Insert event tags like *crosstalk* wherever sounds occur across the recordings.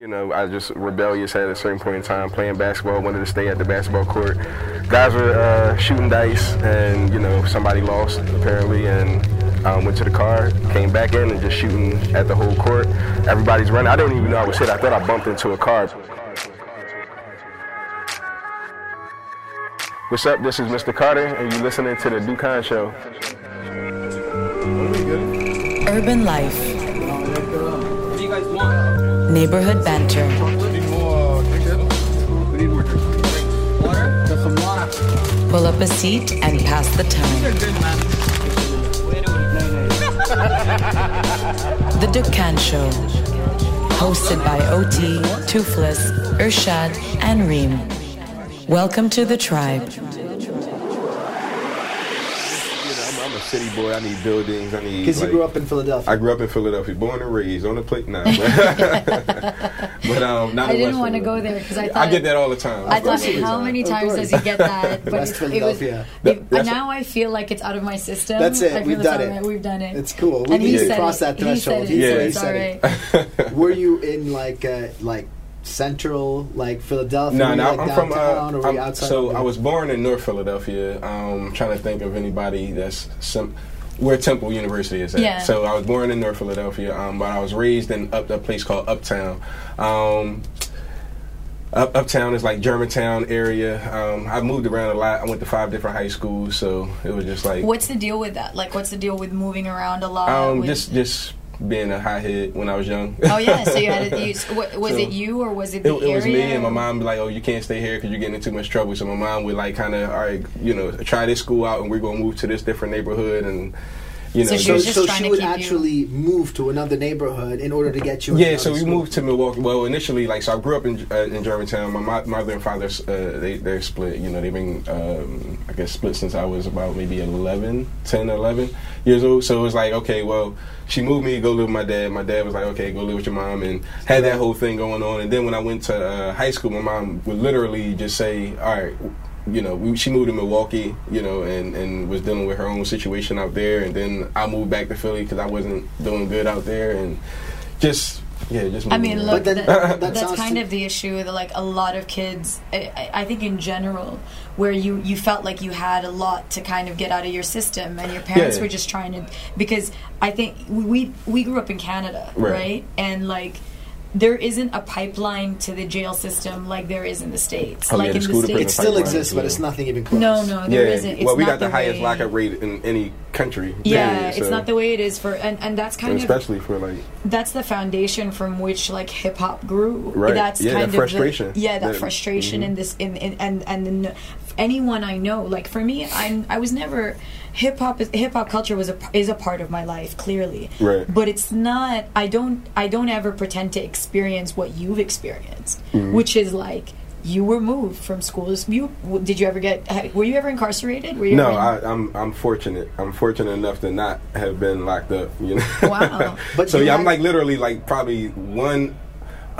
You know, I just rebellious at a certain point in time, playing basketball, wanted to stay at the basketball court. Guys were uh, shooting dice, and you know, somebody lost apparently, and um, went to the car, came back in, and just shooting at the whole court. Everybody's running. I didn't even know I was hit. I thought I bumped into a car. What's up? This is Mr. Carter, and you're listening to the Dukkan Show. Urban life, neighborhood banter, pull up a seat and pass the time. The Dukkan Show, hosted by OT, Toothless, Urshad, and Reem. Welcome to the tribe. City boy. I need buildings. I need. Because like- you grew up in Philadelphia. I grew up in Philadelphia, born and raised on the plate now. But, *laughs* *laughs* but um, not I in didn't want to go there because I thought I get that all the time. I thought, you do. how many times does he get that? *laughs* But West it, it was, Philadelphia. it- now I feel like it's out of my system. That's it. We've done it. We've done it. It's cool. We And need to cross it. that He threshold. said it. He He said said it's all. Were you in like uh, like central, like Philadelphia? No, no, like I'm from. downtown, Uh, or I'm- outside so I was born in North Philadelphia. Um, I'm trying to think of anybody that's some where Temple University is at. Yeah. So I was born in North Philadelphia, um, but I was raised in up a place called Uptown. Um, up, uptown is like Germantown area. Um, I moved around a lot. I went to five different high schools, so it was just like What's the deal with that? Like, what's the deal with moving around a lot? um, with- just just being a hothead when I was young. oh yeah, so you had to *laughs* use. What, was So, it you or was it the it area? It was me and my mom. Be like, "Oh, you can't stay here because you're getting in too much trouble." So my mom would like kind of, all right, you know, try this school out, and we're gonna move to this different neighborhood, and you know, So she So, was just so trying she to would keep you- actually move to another neighborhood in order to get you. yeah. So we school. moved to Milwaukee. Well, initially, like, so I grew up in uh, in Germantown. My mo- mother and father, uh, they they're split. You know, they've been, um, I guess, split since I was about maybe 11, 10, 11 years old. So it was like, okay, well, she moved me to go live with my dad. My dad was like, okay, go live with your mom, and had that whole thing going on. And then when I went to uh, high school, my mom would literally just say, all right. You know, we, she moved to Milwaukee, you know, and, and was dealing with her own situation out there. And then I moved back to Philly because I wasn't doing good out there. And just, yeah, just I mean, around. look, that, *laughs* that that's kind to- of the issue with like a lot of kids. I, I- I think in general, where you you felt like you had a lot to kind of get out of your system, and your parents Yeah. were just trying to. Because I think we we grew up in Canada, Right. right? And like. There isn't a pipeline to the jail system like there is in the states. Oh, like yeah, the in school the states, It still pipeline, exists, but it's nothing even close. no, no, there yeah. isn't. It's well, we not got the, highest way- lockup rate in any country. Yeah, period, it's not the way it is for, and, and that's kind of especially for like that's the foundation from which like hip hop grew. Right. That's Yeah, kind that of frustration. The, yeah, that, That- frustration mhm. in this in, in and and then anyone I know, like for me, I'm I was never hip hop is hip hop culture was a is a part of my life clearly. Right. But it's not. I don't I don't ever pretend to experience what you've experienced, Mm-hmm. which is like. You were moved from schools. You did you ever get? Were you ever incarcerated? Were you no, ever in- I, I'm I'm fortunate. I'm fortunate enough to not have been locked up. You know. Wow. *laughs* But so you yeah, I'm like literally like probably one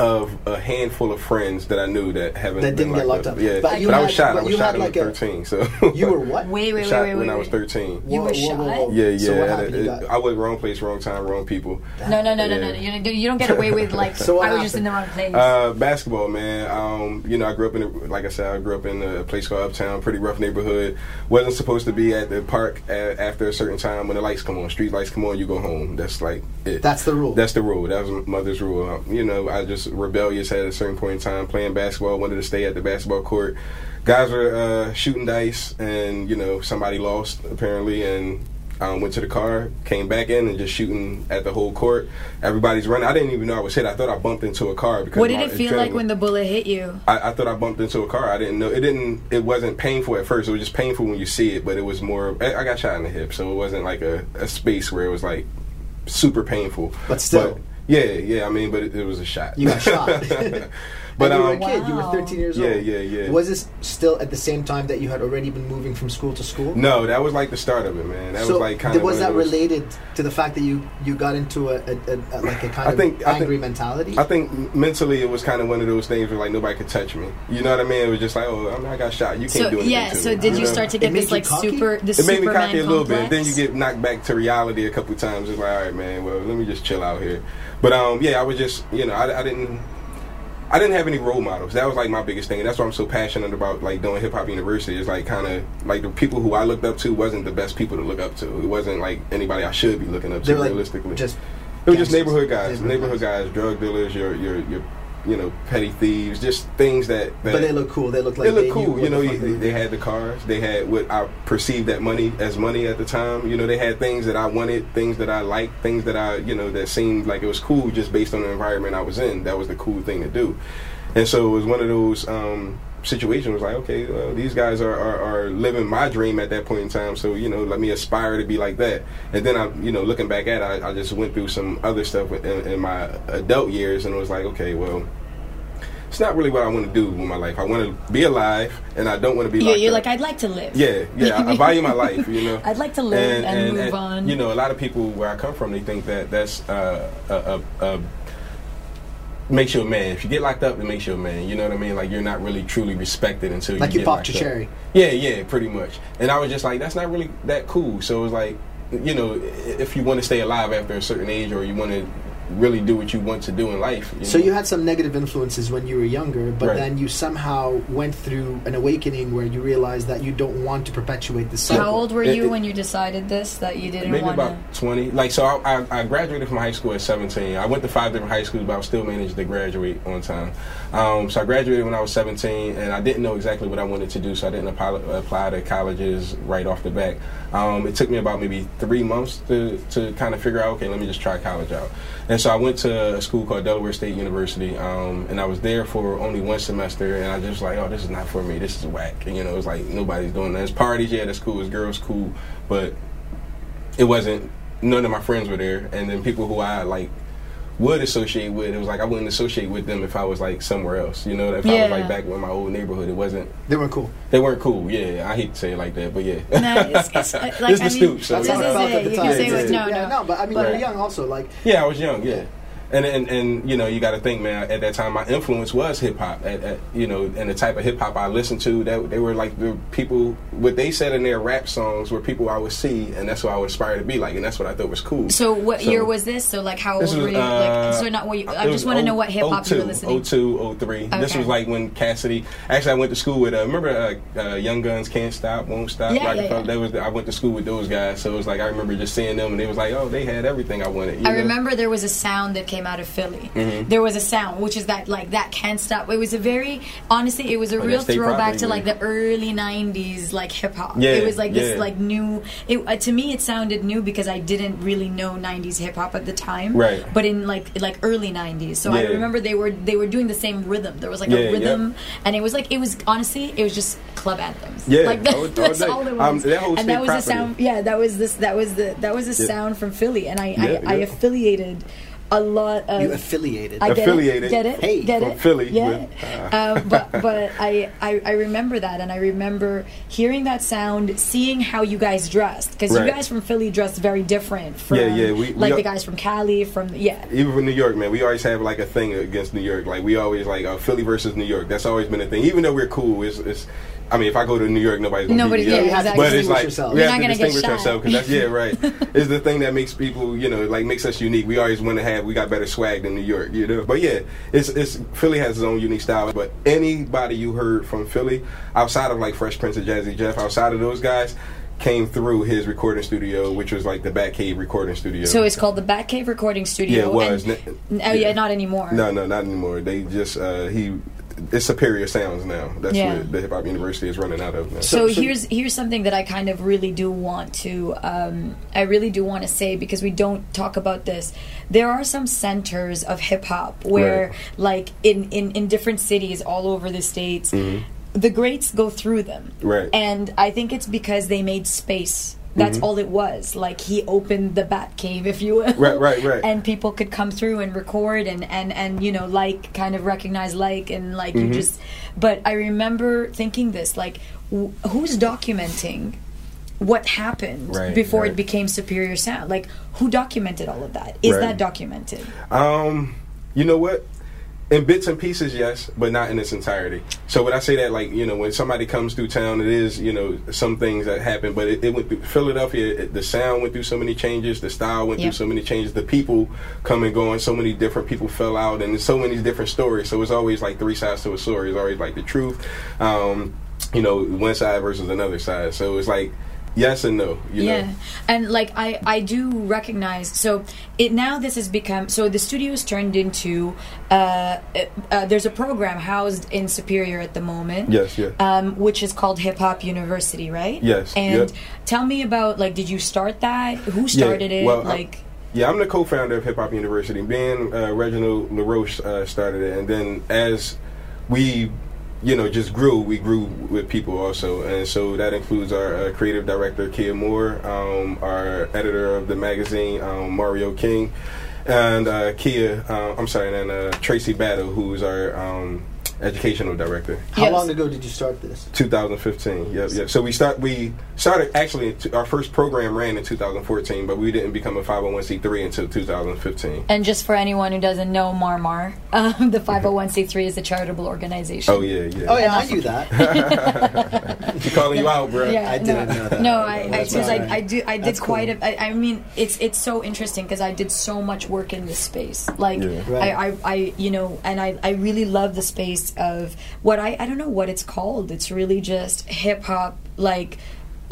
of a handful of friends that I knew that haven't That been didn't get locked up. Yeah, But but, you I was shot. I was shot had at like 13. So You were what? Wait, wait, shot wait, wait, when. I was 13. You were shot? Yeah, yeah. So what it- You got- I was wrong place, wrong time, wrong people. No, no, no, no, no. Yeah. You, don't- you don't get away with like *laughs* So I was just in the wrong place. Uh, basketball, man. Um, you know, I grew up in, a, like I said, I grew up in a place called Uptown, pretty rough neighborhood. Wasn't supposed to be at the park a after a certain time when the lights come on. Street lights come on, you go home. That's like it. That's the rule. That's the rule. That was my mother's rule. Um, you know, I just rebellious at a certain point in time, playing basketball. Wanted to stay at the basketball court. Guys were uh, shooting dice, and you know, somebody lost apparently, and. Um, went to the car, came back in, and just shooting at the whole court. Everybody's running. I didn't even know I was hit. I thought I bumped into a car. Because what did my it feel like when the bullet hit you? I, I thought I bumped into a car. I didn't know it didn't. It wasn't painful at first. It was just painful when you see it, but it was more. I, I got shot in the hip, so it wasn't like a, a space where it was like super painful. But still. Yeah, yeah. I mean, but it, it was a shot. You got shot. *laughs* *laughs* but and you were um, a kid. You were 13 years Yeah, old. yeah, yeah. yeah. Was this still at the same time that you had already been moving from school to school? no, that was like the start of it, man. That so was like kind of was that related to the fact that you you got into a, a, a, a like a kind I of think- I think- angry mentality? I think mentally it was kind of one of those things where like nobody could touch me. You know what I mean? It was just like, oh, I, mean, I got shot. You can't So do anything yeah, to so me, did you know? start to get made this like cocky? super the It made me Superman cocky a little bit. complex? Then you get knocked back to reality a couple times. It's like, all right, man. Well, let me just chill out here. But um, yeah, I was just, you know, I, I didn't. I didn't have any role models. That was like my biggest thing, and that's why I'm so passionate about like doing hip hop university. Is like kind of like the people who I looked up to wasn't the best people to look up to. It wasn't like anybody I should be looking up to They're like realistically. just it was just neighborhood guys, Neighborhood neighborhood guys, drug dealers, your your your you know petty thieves, just things that. that But they look cool. They look like they look knew cool. You know, the they they had the cars. They had what I perceived that money as money at the time. You know, they had things that I wanted, things that I liked, things that I, you know, that seemed like it was cool just based on the environment I was in. That was the cool thing to do. And so it was one of those um, situations. Was like, okay, well, these guys are, are, are living my dream at that point in time. So you know, let me aspire to be like that. And then I'm, you know, looking back at, it, I, I just went through some other stuff in, in my adult years, and it was like, okay, well it's not really what I want to do with my life. I want to be alive, and I don't want to be. Yeah, you're up. like I'd like to live. Yeah, yeah. I, I value my life. You know, *laughs* I'd like to live and move on. You know, a lot of people where I come from, they think that that's uh, a, a, a makes you a man. If you get locked up, it makes you a man. You know what I mean? Like you're not really truly respected until Like you you get popped your up. cherry. Yeah, yeah, pretty much. And I was just like, that's not really that cool. So it was like, you know, if you want to stay alive after a certain age, or you want to really do what you want to do in life. You So know? you had some negative influences when you were younger, but Right. then you somehow went through an awakening where you realized that you don't want to perpetuate the cycle. How old were It- you it- when you decided this? That you didn't Maybe want to. about 20. Like, so I, I, I graduated from high school at 17. I went to five different high schools, but I was still managed to graduate on time. Um, so I graduated when I was 17, and I didn't know exactly what I wanted to do, so I didn't apply, apply to colleges right off the bat. Um, it took me about maybe three months to, to kind of figure out, okay, let me just try college out. And so I went to a school called Delaware State University, um, and I was there for only one semester, and I just like, oh, this is not for me. This is whack. And, you know, it's like nobody's doing that. There's parties, yeah, that's cool. It's girls, cool, but it wasn't none of my friends were there and then people who I like would associate with it was like I wouldn't associate with them if I was like somewhere else you know if I was like back in my old neighborhood it wasn't They weren't cool. they weren't cool yeah I hate to say it like that but yeah No, it's, it's, *laughs* uh, like, It's I the mean, stoop, so I was it's gonna fine. say, you can Yeah, say yeah, what, no, yeah, no, but I mean, But- you were young also. Like, yeah I was young yeah and and, and you know you got to think man at that time my influence was hip hop at, at you know and the type of hip hop I listened to that they were like the people what they said in their rap songs were people I would see and that's what I would aspire to be like and that's what I thought was cool So what So- year was this? So like how old This were was, you? uh, like so not what you, I just want to know oh- what hip hop you were 02, listening. 02, 03. This was like when Cassidy. Actually, I went to school with. Uh, remember, uh, uh, Young Gunz can't stop, won't stop. Yeah, yeah, yeah. That was. I went to school with those guys, so it was like I remember just seeing them, and they was like, oh, they had everything I wanted. I know? remember there was a sound that came out of Philly. Mm-hmm. There was a sound, which is that like that can't stop. It was a very honestly, it was a real throwback property, to like the early '90s like hip hop. Yeah, it was like this like new. It uh, to me it sounded new because I didn't really know '90s hip hop at the time. Right. But in like like early '90s, so I remember they were they were doing the same rhythm. There was like Yeah, a rhythm, and it was like it was honestly it was just club anthems. Yeah, like *laughs* that, all- all that's day. all it was. Um, that and that was the sound. Yeah, that was this. That was the that was Yeah. sound from Philly, and I Yeah, I, I affiliated a lot of. you affiliated. I get Affiliated. It, get it? Hey, get from it? Philly Yeah. with, uh, um, *laughs* but but I, I I remember that, and I remember hearing that sound, seeing how you guys dressed, because you guys from Philly dressed very different from Yeah, yeah, we- we like are- the guys from Cali, from yeah. Even from New York, man, we always have like a thing against New York. Like we always like uh, Philly versus New York. That's always been a thing. Even though we're cool, it's, it's I mean, if I go to New York, nobody's gonna Nobody's- beat me yeah, up. exactly. But it's Distinguish like yourself. we You're have not to gonna get distinguish shot. ourselves because that's yeah, right. *laughs* it's the thing that makes people, you know, like makes us unique. We always want to have we got better swag than New York, you know. But yeah, it's it's Philly has its own unique style. But anybody you heard from Philly outside of like Fresh Prince of Jazzy Jeff, outside of those guys. Came through his recording studio, which was like the Batcave recording studio. So it's called the Batcave Recording Studio. Yeah, it was. And, N- oh yeah, yeah. not anymore. No, no, not anymore. They just uh, he. It's Superior Sounds now. That's Yeah. what the Hip Hop University is running out of now. So, So- so- here's here's something that I kind of really do want to um, I really do want to say because we don't talk about this. There are some centers of hip hop where Right. like in, in in different cities all over the states, the greats go through them, Mm-hmm. Right. And I think it's because they made space. That's Mm-hmm. all it was. Like he opened the Bat Cave, if you will. Right, right, right. *laughs* And people could come through and record and and and you know like kind of recognize like and like Mm-hmm. you just. But I remember thinking this like, wh- who's documenting? What happened Right, before right. it became Superior Sound? Like, who documented all of that? Is Right. that documented? Um, you know what? In bits and pieces, yes, but not in its entirety. So when I say that, like you know, when somebody comes through town, it is you know some things that happen, but it, it went through Philadelphia. It, the sound went through so many changes, the style went Yep. through so many changes, the people come and go, and so many different people fell out, and so many different stories. So it's always like three sides to a story. It's always like the truth, um, you know, one side versus another side. So it's like yes and no. You yeah know? and like i i do recognize so it now this has become so the studio's turned into uh, uh there's a program housed in superior at the moment Yes, yeah. um which is called hip hop university right Yes, and tell me about like did you start that who started it well, like Yeah, I'm the co-founder of Hip Hop University. Ben uh, Reginald LaRoche uh, started it, and then as we, you know, just grew, we grew with people also, and so that includes our uh, creative director Kia Moore, um, our editor of the magazine um, Mario King, and uh, Kia. Uh, I'm sorry, and uh, Tracy Battle, who's our um, educational director. How Yes. long ago did you start this? 2015. Yep, yep. So we start. We started actually. Our first program ran in 2014, but we didn't become a 501c3 until 2015. and just for anyone who doesn't know marmar um, the 501c3 is a charitable organization Oh yeah, yeah. Oh yeah, I knew that. *laughs* She calling you out, bro. Yeah, I didn't no, know that. No, I That's because alright. I, I do I did That's quite cool. a. I, I mean, it's it's so interesting because I did so much work in this space. Like Yeah. Right. I, I I you know, and I I really love the space of what I I don't know what it's called. It's really just hip hop, like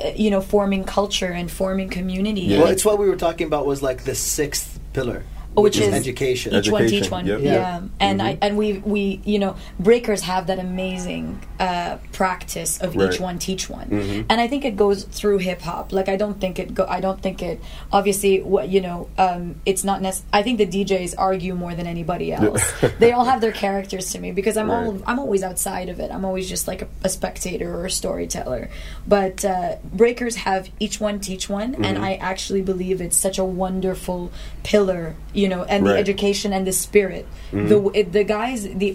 uh, you know, forming culture and forming community. Yeah. Well, it's what we were talking about was like the sixth pillar, which is education. each one teach one yep. yeah, Yeah. and Mhm. i and we we you know breakers have that amazing uh practice of each one teach one Mhm. and i think it goes through hip-hop like i don't think it go i don't think it obviously what you know um it's not nec- i think the djs argue more than anybody else *laughs* they all have their characters to me because i'm all i'm always outside of it i'm always just like a, a spectator or a storyteller but uh breakers have each one teach one Mm-hmm. and i actually believe it's such a wonderful pillar you know and the education and the spirit Mm-hmm. the it, the guys the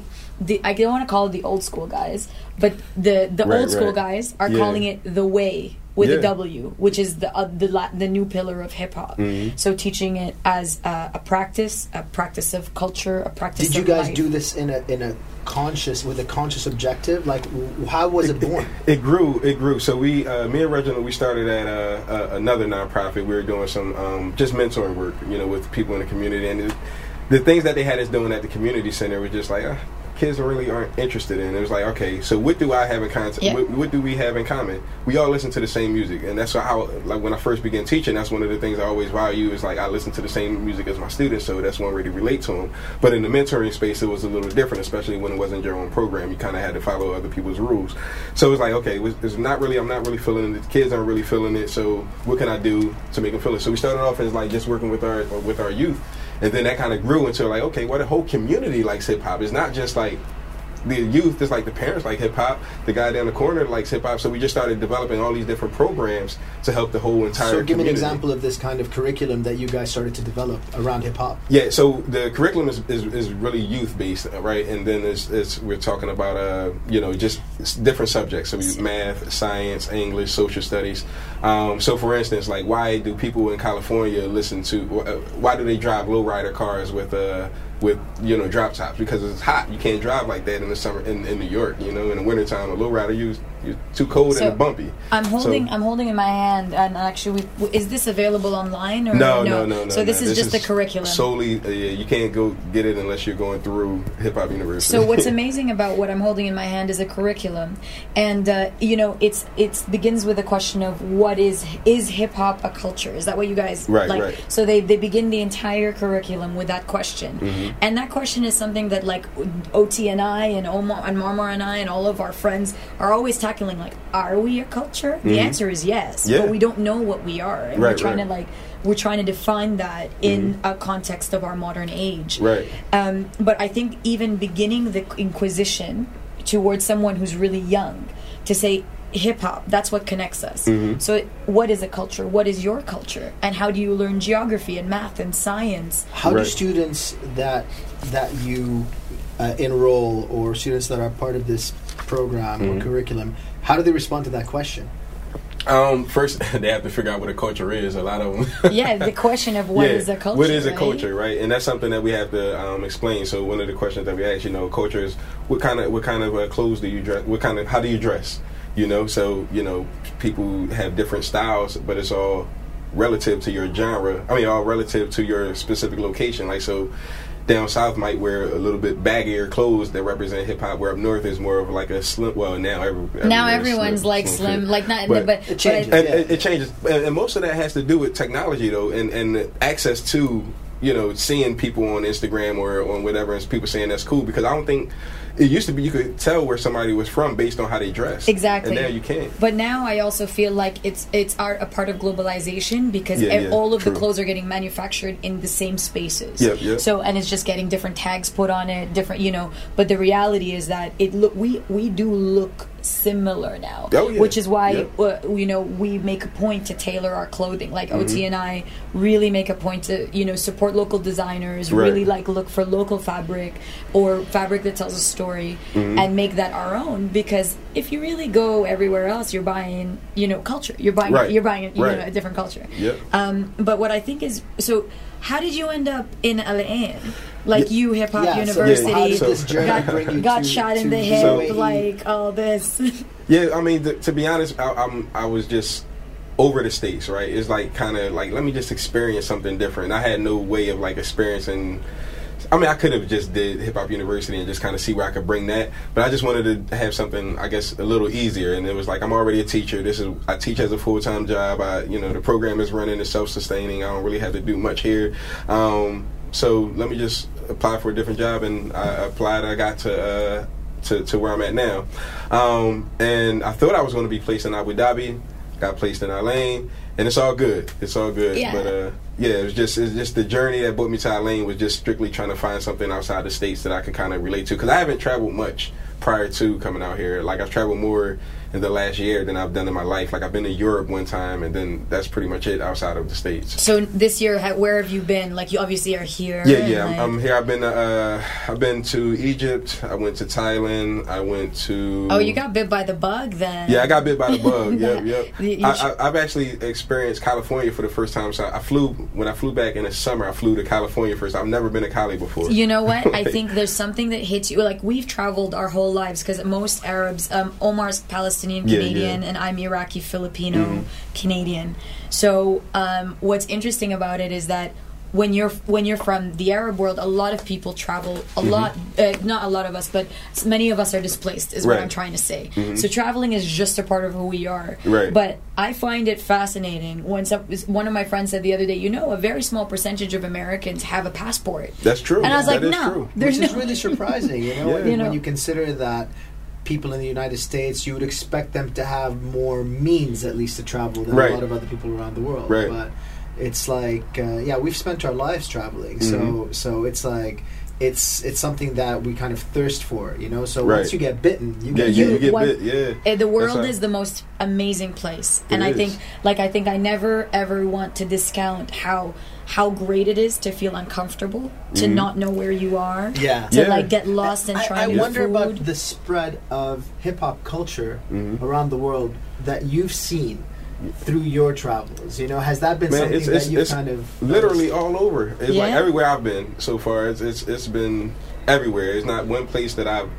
the I don't want to call it the old school guys, but the the Right, old school right. guys are Yeah. calling it the way with a Yeah. W, which is the uh, the la- the new pillar of hip hop. Mm-hmm. So teaching it as uh, a practice, a practice of culture, a practice. Did you of guys life. do this in a in a conscious with a conscious objective? Like, w- how was it born? It grew. It grew. So we, uh, me and Reginald, we started at uh, uh, another nonprofit. We were doing some um, just mentoring work, you know, with people in the community, and it, the things that they had us doing at the community center was just like. Kids really aren't interested in. It was like, okay, so what do I have in common? Yeah. What, what do we have in common? We all listen to the same music, and that's how, like, when I first began teaching, that's one of the things I always value is like I listen to the same music as my students, so that's one way to relate to them. But in the mentoring space, it was a little different, especially when it wasn't your own program. You kind of had to follow other people's rules. So it was like, okay, it's not really, I'm not really feeling it. The kids aren't really feeling it. So what can I do to make them feel it? So we started off as like just working with our with our youth, and then that kind of grew into like, okay, what a whole community likes hip hop. It's not just like the youth is like the parents like hip hop. The guy down the corner likes hip hop. So we just started developing all these different programs to help the whole entire. So, give me an example of this kind of curriculum that you guys started to develop around hip hop. Yeah, so the curriculum is, is, is really youth based, right? And then it's, it's we're talking about uh you know just different subjects. So we math, science, English, social studies. Um, so for instance, like why do people in California listen to? Why do they drive lowrider cars with uh with you know drop tops? Because it's hot. You can't drive like that in the summer in, in New York. You know, in the wintertime, a lowrider you you're too cold So, and bumpy. I'm holding. So- I'm holding in my hand, and actually, we, is this available online or no, no, no, no. So this no. is just the curriculum. Solely, uh, yeah, you can't go get it unless you're going through Hip Hop University. So what's *laughs* amazing about what I'm holding in my hand is a curriculum, and uh, you know it's it's begins with a question of what is is hip hop a culture? Is that what you guys Right, like? right. So they they begin the entire curriculum with that question, Mm-hmm. and that question is something that like OT and I and Omar and Marmar and I and all of our friends are always tackling. Like, are we a culture? The answer is yes, Mm-hmm. Yeah. but we don't know what we are, and Right, we're trying right. to like we're trying to define that in a context of our modern age. Right. Um, but I think even beginning the inquisition towards someone who's really young to say hip hop, that's what connects us. Mm-hmm. So, what is a culture? What is your culture? And how do you learn geography and math and science? How do students that that you uh, enroll or students that are part of this program Mm-hmm. or curriculum, how do they respond to that question? Um, first *laughs* they have to figure out what a culture is. A lot of them. *laughs* yeah, the question of what is a culture? What is a right? culture, right? And that's something that we have to um, explain. So one of the questions that we ask, you know, culture is what kind of what kind of uh, clothes do you dress? What kind of how do you dress? You know, so you know, people have different styles, but it's all relative to your genre. I mean, all relative to your specific location. Like so. Down south might wear a little bit baggier clothes that represent hip hop. Where up north is more of like a slim. Well, now every, Now everyone's slim- like slim slim, fit. like not, But- but, It but changes. I- and, Yeah. and it changes, and, and most of that has to do with technology, though, and and access to you know seeing people on Instagram or on whatever, and people saying that's cool. Because I don't think it used to be you could tell where somebody was from based on how they dress. Exactly. and now you can't. But now I also feel like it's it's our, a part of globalization because Yeah, yeah, all of true. the clothes are getting manufactured in the same spaces. Yep, yep. So and it's just getting different tags put on it, different you know. But the reality is that it look we we do look similar now, Oh, yeah. which is why Yep. uh, you know we make a point to tailor our clothing. Like Mm-hmm. OT and I really make a point to you know support local designers, Right. really like look for local fabric or fabric that tells a story Mm-hmm. and make that our own because if you really go everywhere else you're buying you know culture you're buying Right. you're buying you Right. know, a different culture Yep. um, but what I think is so how did you end up in LA like Yeah. you hip hop Yeah, university how did So- this journey got, got to- shot in the head UAE? like all this *laughs* Yeah, I mean, th- to be honest, I, I'm I was just over the states, right? It's like kind of like let me just experience something different. I had no way of like experiencing. I mean, I could have just did hip hop university and just kind of see where I could bring that, but I just wanted to have something, I guess, a little easier. And it was like I'm already a teacher. This is I teach as a full time job. I, you know, the program is running, it's self sustaining. I don't really have to do much here. Um, so let me just apply for a different job, and I applied. I got to. Uh, to, to where I'm at now. Um, and I thought I was going to be placed in Abu Dhabi, got placed in Al Ain, and it's all good. It's all good. Yeah. But uh, yeah, it was just it's just the journey that brought me to Al Ain was just strictly trying to find something outside the states that I could kind of relate to because I haven't traveled much prior to coming out here. Like I've traveled more in the last year than I've done in my life. Like I've been to Europe one time, and then that's pretty much it outside of the states. so this year where have you been like you obviously are here Yeah, yeah. like- I'm, I'm here. I've been. Uh, I've been to Egypt. I went to Thailand. I went to. oh you got bit by the bug then Yeah, I got bit by the bug. *laughs* yep, yep. You- you I, I, I've actually experienced California for the first time. So I flew when I flew back in the summer. I flew to California first. I've never been to Cali before. You know what? I *laughs* think there's something that hits you. Like we've traveled our whole lives because most Arabs, um, Omar's Palestinian Canadian, yeah. and I'm Iraqi Filipino Mhm. Canadian. So um, what's interesting about it is that when you're when you're from the Arab world, a lot of people travel. A Mm-hmm. lot, uh, not a lot of us, but many of us are displaced. Is what Right. Mm-hmm. I'm trying to say. So traveling is just a part of who we are. Right. But I find it fascinating when some, one of my friends said the other day, you know, a very small percentage of Americans have a passport. That's true. And I was That like, no, true. there's Which no. is really *laughs* surprising, you know, Yeah. when, You know. when you consider that people in the United States, you would expect them to have more means, at least, to travel than Right. a lot of other people around the world. Right. But it's like, uh, yeah, we've spent our lives traveling, so Mhm. so it's like. It's it's something that we kind of thirst for, you know. So Right. once you get bitten, you Yeah, get you, You- you get what- bit. Yeah. Uh, the world That's is the most amazing place, It and I is. think, like, I think I never ever want to discount how how great it is to feel uncomfortable, to Mhm. not know where you are, Yeah. to Yeah. like get lost and I, try I new wonder food. about the spread of hip hop culture Mhm. around the world that you've seen through your travels. You know, has that been Man, something it's, that you've it's kind of literally noticed? all over. It's like Yeah. everywhere I've been so far. It's, it's it's been everywhere. It's not one place that I've.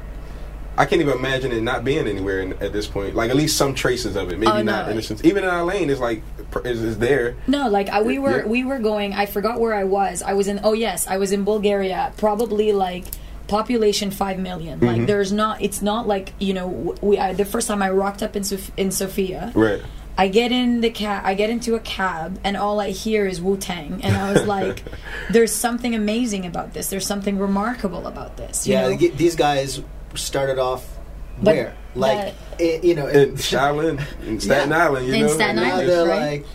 I can't even imagine it not being anywhere in, at this point. Like at least some traces of it. Maybe Oh, not no. in a sense. Even in Al Ain, it's like pr- is, is there. No, like I, we were Yeah. we were going. I forgot where I was. I was in. Oh yes, I was in Bulgaria. Probably like population five million. Mm-hmm. Like there's not. It's not like you know. We I, the first time I rocked up in Sof- in Sofia. Right. I get in the cab. I get into a cab, and all I hear is Wu Tang, and I was *laughs* like, "There's something amazing about this. There's something remarkable about this." You yeah, know? these guys started off But where? Like, i you know, In Shaolin, in Staten Yeah. Island, you In know. Staten Island, they're right? like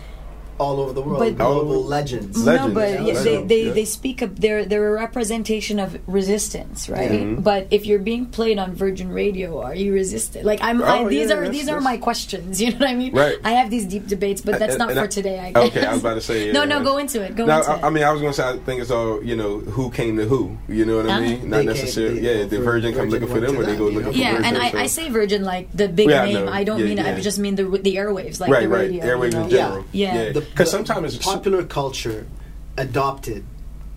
all over the world, But- global legends. Legends, no, but yeah, yeah, they, they, yeah. they speak of they're they're a representation of resistance, right? Mhm. But if you're being played on Virgin Radio, are you resistant? Like I'm, I, Oh, these yeah, are that's- these are my questions. *laughs* You know what I mean? Right. I have these deep debates, but that's And- not and for I- today. I guess. Okay, I was about to say. *laughs* Yeah, no, no, go into it. Go No, into I, it. I mean, I was gonna say I think it's all you know. Who came to who? You know what I Uh-huh. mean? Not They came- necessarily. they- yeah, the Virgin come looking for them, to or they go looking for yeah, Virgin. Yeah, and I, say Virgin like the big name. I don't mean I just mean the the airwaves, like the radio. Airwaves in general. Yeah. Yeah. The- because sometimes it's popular culture adopted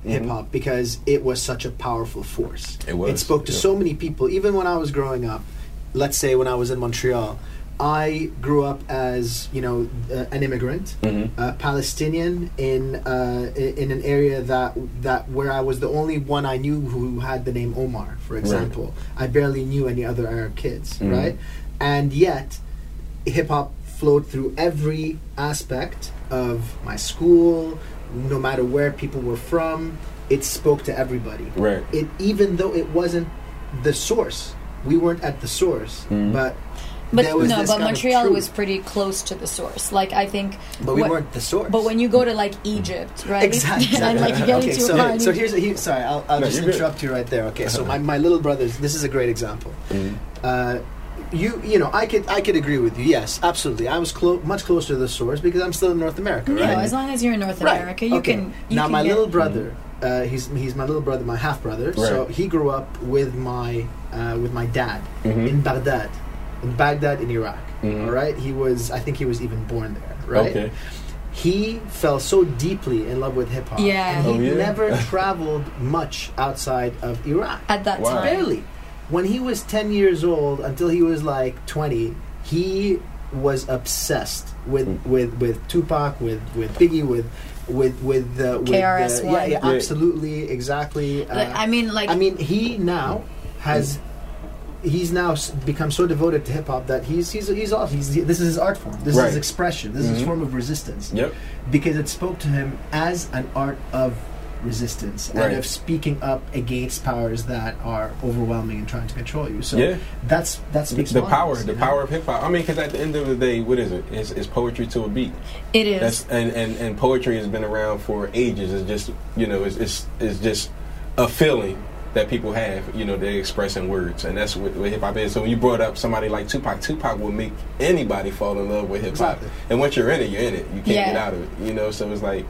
Mm-hmm. hip hop because it was such a powerful force. It was, It spoke to yeah. so many people. Even when I was growing up, let's say when I was in Montreal, I grew up as you know uh, an immigrant, Mhm. uh, Palestinian in uh, in an area that that where I was the only one I knew who had the name Omar, for example. I barely knew any other Arab kids, Mhm. right? And yet, hip hop flowed through every aspect of my school, no matter where people were from. It spoke to everybody. Right. It even though it wasn't the source, we weren't at the source, Mhm. but. But no, but Montreal was pretty close to the source. Like I think, But we what- weren't the source. But when you go to like Egypt, right? *laughs* Exactly. and like you get okay, into so, a so here's a, he, sorry, I'll, I'll No, just you're good. interrupt you right there. Okay, so *laughs* my, my little brothers, this is a great example. Mhm. Uh, you you know I could I could agree with you. Yes, absolutely. I was clo- much closer to the source because I'm still in North America, no, right? as long as you're in North Right, America, you okay. can. You now can my get- little brother, uh, he's he's my little brother, my half brother. So he grew up with my uh, with my dad Mhm. in Baghdad, in Baghdad in Iraq. Mhm. All right, he was I think he was even born there. Right. Okay. He fell so deeply in love with hip hop. Yeah. and he Oh, yeah? never *laughs* traveled much outside of Iraq. at that Wow. time. Barely. When he was 10 years old until he was like 20, he was obsessed with Mm. with with Tupac, with with Biggie, with with with uh, with KRS yeah, One. yeah, Yeah. absolutely, exactly. Uh, I mean, like I mean, he now has. He's now become so devoted to hip hop that he's he's he's off. He's this is his art form. This is his expression. This is his Mhm. form of resistance Yep. because it spoke to him as an art of resistance Right. and of speaking up against powers that are overwhelming and trying to control you. So Yeah. that's that The, speaks the volumes, power, the you know? power of hip hop. I mean, because at the end of the day, what is it? It's, it's poetry to a beat. it is. That's and, and, and poetry has been around for ages. It's just you know, it's it's, it's just a feeling that people have. You know, they express in words, and that's what, what hip hop is. So when you brought up somebody like Tupac, Tupac will make anybody fall in love with hip hop. Exactly. And once you're in it, you're in it. You can't Yeah. get out of it. You know, so it's like,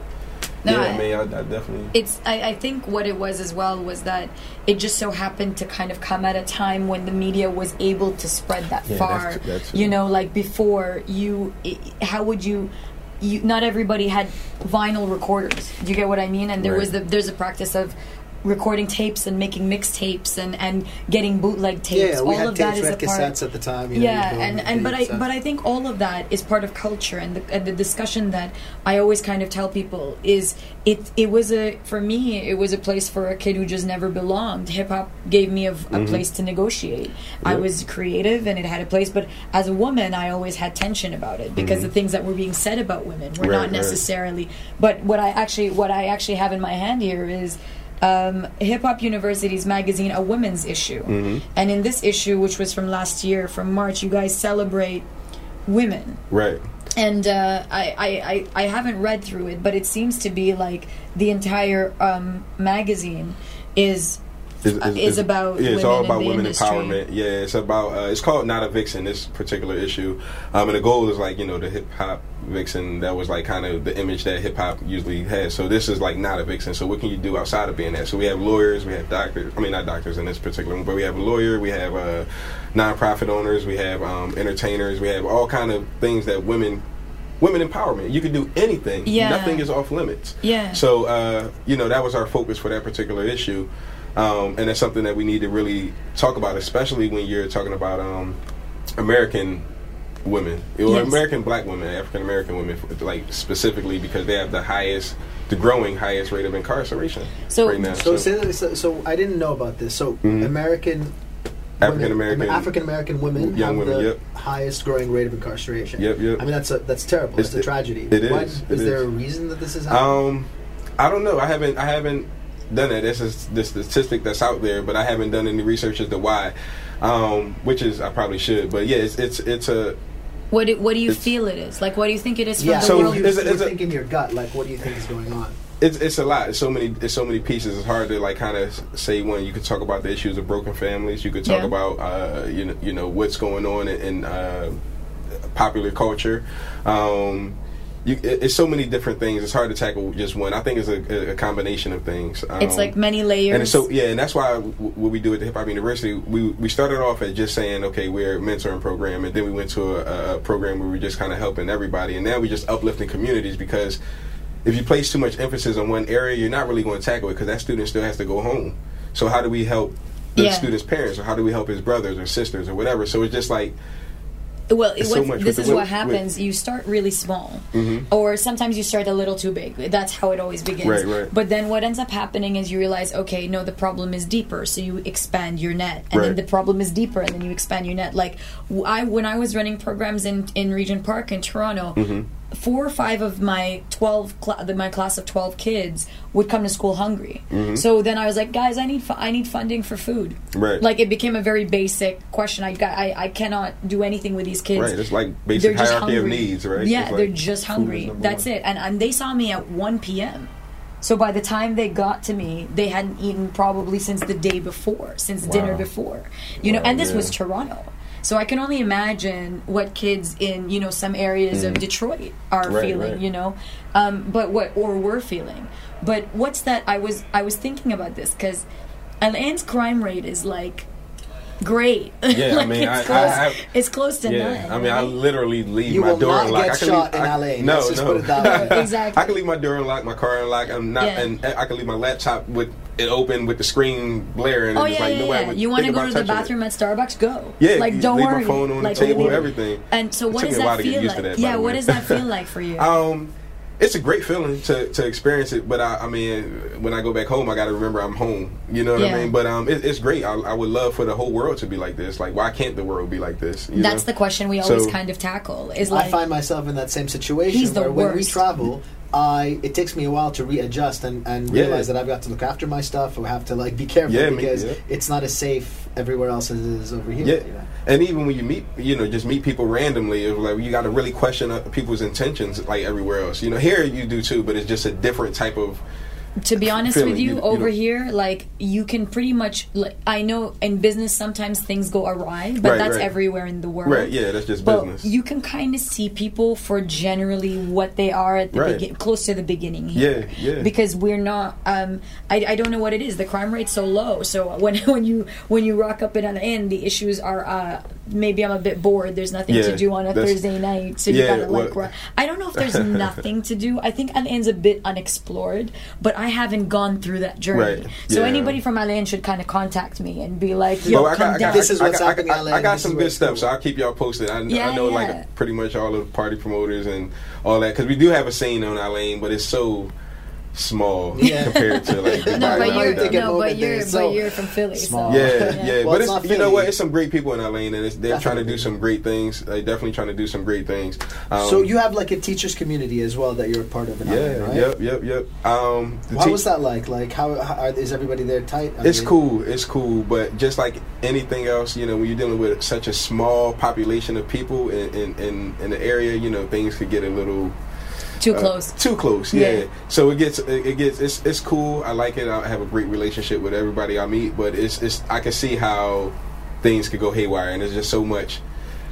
No, yeah, I- mean, I, I definitely. it's I, I think what it was as well was that it just so happened to kind of come at a time when the media was able to spread that Yeah, far that's that's true. you know like before you how would you you not everybody had vinyl recorders do you get what i mean and there was the there's a practice of recording tapes and making mixtapes and and getting bootleg tapes. Yeah, we all had of that tapes, is a part cassettes at the time. You know, yeah and and but i but i think all of that is part of culture and the, and the discussion that i always kind of tell people is it it was a for me it was a place for a kid who just never belonged. Hip hop gave me a, a mm-hmm. place to negotiate. I was creative and it had a place but as a woman i always had tension about it because mm-hmm. the things that were being said about women were Right, not right. necessarily but what i actually what i actually have in my hand here is um, Hip Hop University's magazine, a women's issue. Mhm. And in this issue, which was from last year, from March, you guys celebrate women. Right. And uh, I, I, I, I haven't read through it, but it seems to be like the entire um, magazine is Is, uh, is about yeah, it's women all about women industry. empowerment. Yeah, it's about uh, it's called not a vixen. This particular issue, um, and the goal is like you know the hip hop vixen. That was like kind of the image that hip hop usually has. So this is like not a vixen. So what can you do outside of being that? So we have lawyers, we have doctors. I mean not doctors in this particular one, but we have a lawyer, we have uh, nonprofit owners, we have um, entertainers, we have all kind of things that women. Women empowerment. You can do anything. Yeah. Nothing is off limits. Yeah. So uh, you know that was our focus for that particular issue, um, and that's something that we need to really talk about, especially when you're talking about um, American women, or Yes. American Black women, African American women, like specifically because they have the highest, the growing highest rate of incarceration So- right now. So, say that, so, so I didn't know about this. So Mhm. American African American, African American women young have women, the yep. highest growing rate of incarceration. Yep, yep. I mean that's a, that's terrible. It's It's, a the- tragedy. it Why- is, Is it there is. a reason that this is happening? Um, I don't know. I haven't. I haven't done that. This is the statistic that's out there, but I haven't done any research as to why. Um, which is I probably should. But yeah, it's it's it's a What do, what do you It's- feel it is? Like, what do you think it is from Yeah, the So so world? you, is it- you is think in your gut, like, what do you think is going on? It's it's a lot. It's so many. It's so many pieces. It's hard to like kind of say one. You could talk about the issues of broken families. You could talk Yeah. about uh, you know you know what's going on in, in uh, popular culture. Um, you, it's so many different things. It's hard to tackle just one. I think it's a, a combination of things. Um, it's like many layers. and so yeah, and that's why w- what we do at the Hip Hop University, we we started off at just saying, okay, we're a mentoring program, and then we went to a, a program where we're just kind of helping everybody, and now we're just uplifting communities because if you place too much emphasis on one area, you're not really going to tackle it because that student still has to go home. So how do we help the Yeah. student's parents, or how do we help his brothers or sisters or whatever? So it's just like well, what- so this is what with- happens. You start really small, Mhm. or sometimes you start a little too big. That's how it always begins. Right, right. But then what ends up happening is you realize, okay, no, the problem is deeper. So you expand your net, and then the problem is deeper, and then you expand your net. Like I, when I was running programs in in Regent Park in Toronto. Mm-hmm. Four or five of my twelve, cl- my class of twelve kids would come to school hungry. Mm-hmm. So then I was like, guys, I need fu- I need funding for food. Right. Like it became a very basic question. I got I, I cannot do anything with these kids. right, it's like They're basic just hierarchy of needs, right? Yeah, like they're just hungry. That's one. it. And and they saw me at one p.m. So by the time they got to me, they hadn't eaten probably since the day before, since dinner before. You know, Wow, and this yeah. was Toronto. So I can only imagine what kids in you know some areas of Detroit are Mm. Right, feeling. right. You know, um, but what or were feeling. But what's that? I was I was thinking about this because Al Ain's crime rate is like great. Yeah, I *laughs* mean, it's I- I close, it's close to Yeah, nine. I mean, I literally leave You my will door not unlocked. get I can shot leave, in I- Al Ain. No, Let's no. put it that way. Exactly. *laughs* I can leave my door unlocked, my car unlocked. I'm not, Yeah. and I can leave my laptop with it open with the screen blaring. Oh and yeah, like, yeah, nobody yeah. would You want to go to the touching it. bathroom at Starbucks? Go. Yeah, like don't worry. leave my phone on the table, leave everything. And so, what does me a while that feel like? that, yeah, what does that feel *laughs* like for you? Um, it's a great feeling to, to experience it, but I, I mean, when I go back home, I got to remember I'm home. You know what Yeah. I mean? But um, it, it's great. I, I would love for the whole world to be like this. Like, why can't the world be like this? You That's know? the question we always So- kind of tackle. Is like, I find myself in that same situation He's the where when we travel, I it takes me a while to readjust and, and Yeah. realize that I've got to look after my stuff or have to like be careful Yeah, me- because yeah. it's not as safe everywhere else as it is over here. Yeah, you know? and even when you meet, you know, just meet people randomly, it's like you got to really question uh, people's intentions, like everywhere else. You know, here you do too, but it's just a different type of. To be honest feeling. with you, You- you over don't- here, like you can pretty much. Like, I know in business sometimes things go awry, but Right, that's right. everywhere in the world. Right, yeah, that's just But business. you can kind of see people for generally what they are at the Right. begin, close to the beginning. Here. Yeah, yeah. Because we're not. Um, I, I don't know what it is. The crime rate's so low. So when *laughs* when you when you rock up in Al Ain, the issues are uh, maybe I'm a bit bored. There's nothing Yeah, to do on a Thursday night, so you Yeah, gotta like. well- ru- I don't know if there's *laughs* nothing to do. I think Al Ain's a bit unexplored, but I haven't gone through that journey. Right, So yeah. anybody from Al Ain should kind of contact me and be like, "Yo, Well, I come got, down." This is I what's got- I got- in I got some good stuff, cool. so I'll keep y'all posted. I, Yeah, I know yeah. like pretty much all of the party promoters and all that because we do have a scene on Al Ain, but it's so small Yeah. compared to like *laughs* no, but you're that. Take a no, but there, you're so but you're from Philly, small. so Yeah, yeah, Well, but it's it's, you know what? It's some great people in Al Ain, and it's, they're trying to do some great things. They're definitely trying to do some great things. Um, so you have like a teachers community as well that you're a part of in yeah, Al Ain, right? yep, yep, yep. Um, the How te- was that like? Like, how, how are, is everybody there tight? I It's mean, cool. It's cool, but just like anything else, you know, when you're dealing with such a small population of people in in, in, in the area, you know, things could get a little too uh, close. Too close, yeah. Yeah. So it gets it, it gets it's it's cool. I like it. I have a great relationship with everybody I meet, but it's it's I can see how things could go haywire, and there's just so much.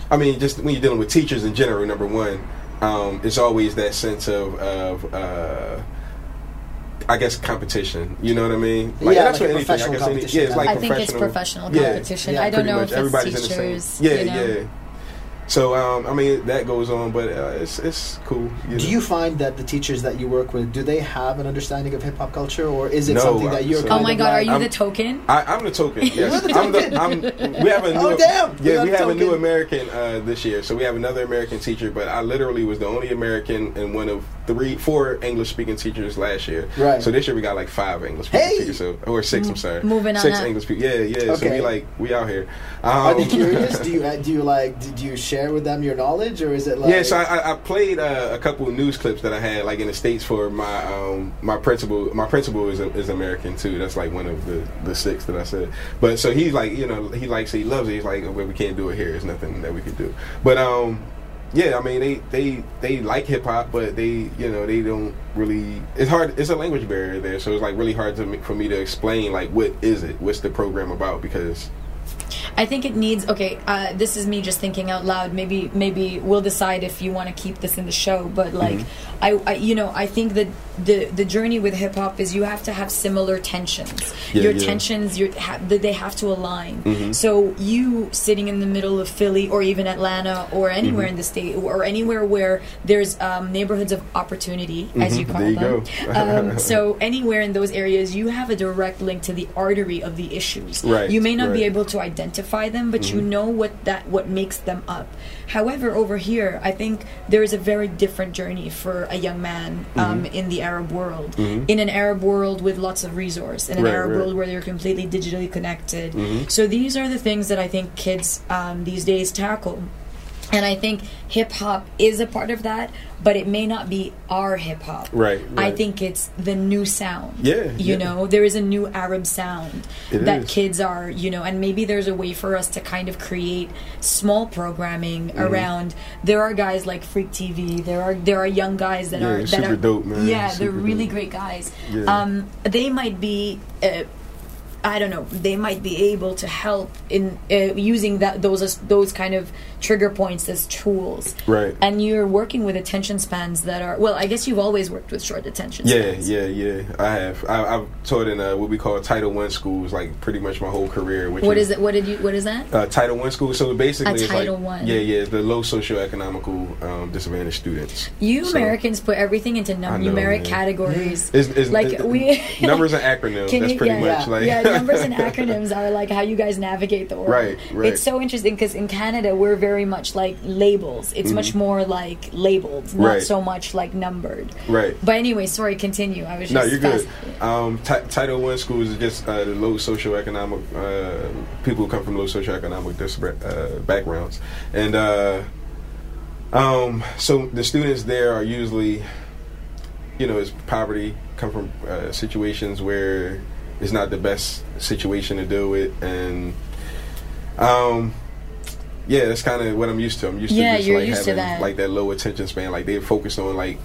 I mean, just when you're dealing with teachers in general, number one, um, it's always that sense of of. Uh, I guess competition. You know what I mean? Yeah, like a what anything- professional I guess any- competition yeah, it's like I think it's professional. professional Yeah. competition. Yeah, I don't pretty know much. if Everybody's it's in the same. teachers. Yeah, you know? yeah. So um, I mean that goes on, but uh, it's it's cool. Do know. you find that the teachers that you work with do they have an understanding of hip hop culture, or is it No, something that you're? so- Oh kind my of god, are you I'm- the token? I, I'm the token. *laughs* Yes, You're the I'm token. the. I'm, we have a *laughs* new. Oh, damn. Yeah, got we a have a new. American uh, this year. So we have another American teacher, but I literally was the only American and one of three, four English speaking teachers last year. Right. So this year we got like five English speaking Hey! teachers, so or six. I'm sorry. moving on Six up. English people. Yeah, yeah. So we like we out here. Um, Are they curious? *laughs* do you uh, do you like do do you share with them your knowledge, or is it like? yeah, so I, I- I played uh, a couple of news clips that I had like in the states for my um, my principal. My principal is is American too. That's like one of the, the six that I said. But so he's like, you know, he likes it, he loves it. He's like, well, we can't do it here. There's nothing that we can do. But um, yeah, I mean they they they like hip hop, but they you know they don't really. It's hard. It's a language barrier there, so it's like really hard to for me to explain like what is it, what's the program about because I think it needs. Okay, uh, this is me just thinking out loud. Maybe maybe we'll decide if you want to keep this in the show. But like, Mm-hmm. I, I you know I think that the the journey with hip hop is you have to have similar tensions. Yeah, Your yeah. tensions, your ha- they have to align. Mm-hmm. So you sitting in the middle of Philly or even Atlanta or anywhere Mm-hmm. in the state or anywhere where there's um, neighborhoods of opportunity, as you Mhm, call there you them. go. um, *laughs* so anywhere in those areas, you have a direct link to the artery of the issues. Right, You may not be able to identify them, but you know what that what makes them up. However, over here, I think there is a very different journey for a young man um, in the Arab world. In an Arab world with lots of resource, in an Right, Arab right. world where they're completely digitally connected. So these are the things that I think kids um, these days tackle. And I think hip hop is a part of that, but it may not be our hip hop. Right, I think it's the new sound. Yeah, You yeah. know, there is a new Arab sound It that is. kids are, you know, and maybe there's a way for us to kind of create small programming Mm-hmm. around. There are guys like Freak TV. There are there are young guys that Yeah, are that super are dope, man. Yeah, they're really dope. great guys. Yeah. Um, they might be. Uh, I don't know. They might be able to help in uh, using that those as those kind of trigger points as tools. Right. And you're working with attention spans that are well. I guess you've always worked with short attention Yeah, spans. yeah, yeah. I have. I, I've taught in uh, what we call Title One schools, like pretty much my whole career. Which What is it? What did you? What is that? Uh, Title One school. So basically, A it's Title like One. yeah, yeah, the low socioeconomical um, disadvantaged students. You So- Americans put everything into num- know, numeric man. categories. It's, it's, like it- we numbers and acronyms. *laughs* That's you- pretty yeah, much yeah. like yeah, *laughs* numbers and *laughs* acronyms are like how you guys navigate the world. Right, right. It's so interesting because in Canada we're very much like labels. It's much more like labeled, not Right. so much like numbered. right. But anyway, sorry, continue. I was just No, you're good. Um, ti- Title One schools is just uh, low socioeconomic uh, people who come from low socioeconomic disparate uh, backgrounds, and uh, um, so the students there are usually, you know, it's poverty, come from uh, situations where it's not the best situation to deal with, and um, yeah, that's kind of what I'm used to. I'm used Yeah, to just like having that. like that low attention span. Like they're focused on like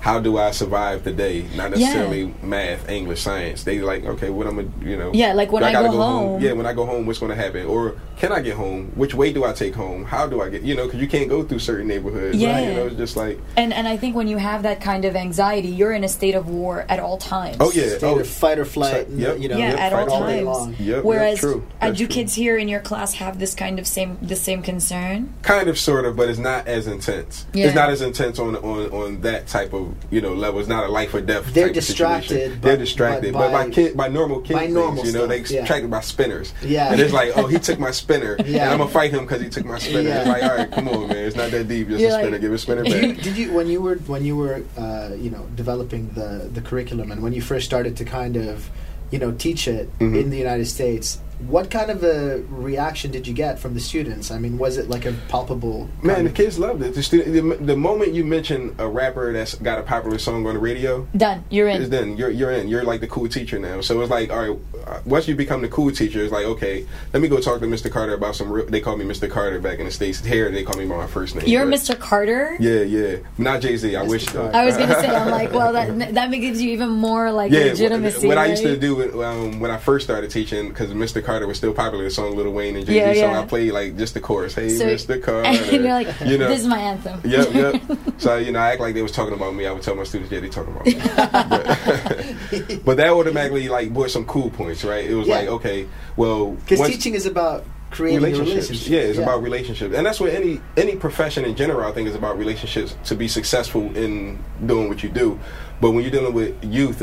how do I survive the day? Not necessarily math, English, science. They like okay, what I'm gonna you know. Yeah, like when do I gotta go home- Yeah, when I go home, what's gonna happen? Or can I get home? Which way do I take home? How do I get? You know, because you can't go through certain neighborhoods. Yeah. Right? You know, it's just like And and I think when you have that kind of anxiety, you're in a state of war at all times. oh yeah, State oh of fight or flight. So- yep. You know, yeah, Yep, at all all times. long. Yep, yep, Whereas, true. uh, do true. kids here in your class have this kind of same the same concern? kind of sort of but it's not as intense Yeah. it's not as intense on on on that type of you know level it's not a life or death They're type of distracted, they're but- distracted but but, by, by- kid by normal kid by things, normal you know they stuff, yeah. distracted by spinners Yeah. and it's like oh he took my spinner *laughs* Yeah. and i'm gonna fight him because he took my spinner Yeah. it's like all right come on man it's not that deep just You're a like- spinner give a spinner did you, back did you when you were when you were uh, you know developing the the curriculum and when you first started to kind of you know teach it Mhm. in the United States what kind of a reaction did you get from the students I mean was it like a palpable Man, the kids loved it. The, student, the, the moment you mention a rapper that's got a popular song on the radio, Done. You're is in. then you're you're in. You're like the cool teacher now. So it's like, all right, uh, once you become the cool teacher, it's like, okay, let me go talk to Mr. Carter about some. Real, they call me Mr. Carter back in the states. Here they call me by my first name. You're but- Mr. Carter. Yeah, yeah. Not Jay Z. I Mr. wish though. Carter. I was gonna say, I'm like, well, that *laughs* that gives you even more like Yeah, legitimacy. what I used to right? do um, when I first started teaching, because Mr. Carter was still popular, the song Lil Wayne and Jay Z, Yeah, so yeah. I played like just the chorus. Hey, So- Mr. *laughs* Carter. and you're like, you know, this is my anthem. Yep, yep. *laughs* so you know, I act like they was talking about me. I would tell my students, yeah, they talking about me. but, *laughs* but that automatically like brought some cool points, right? It was Yeah. like, okay, well, because teaching is about creating relationships. relationships Yeah, it's about relationships, and that's what any any profession in general I think is about relationships to be successful in doing what you do. But when you're dealing with youth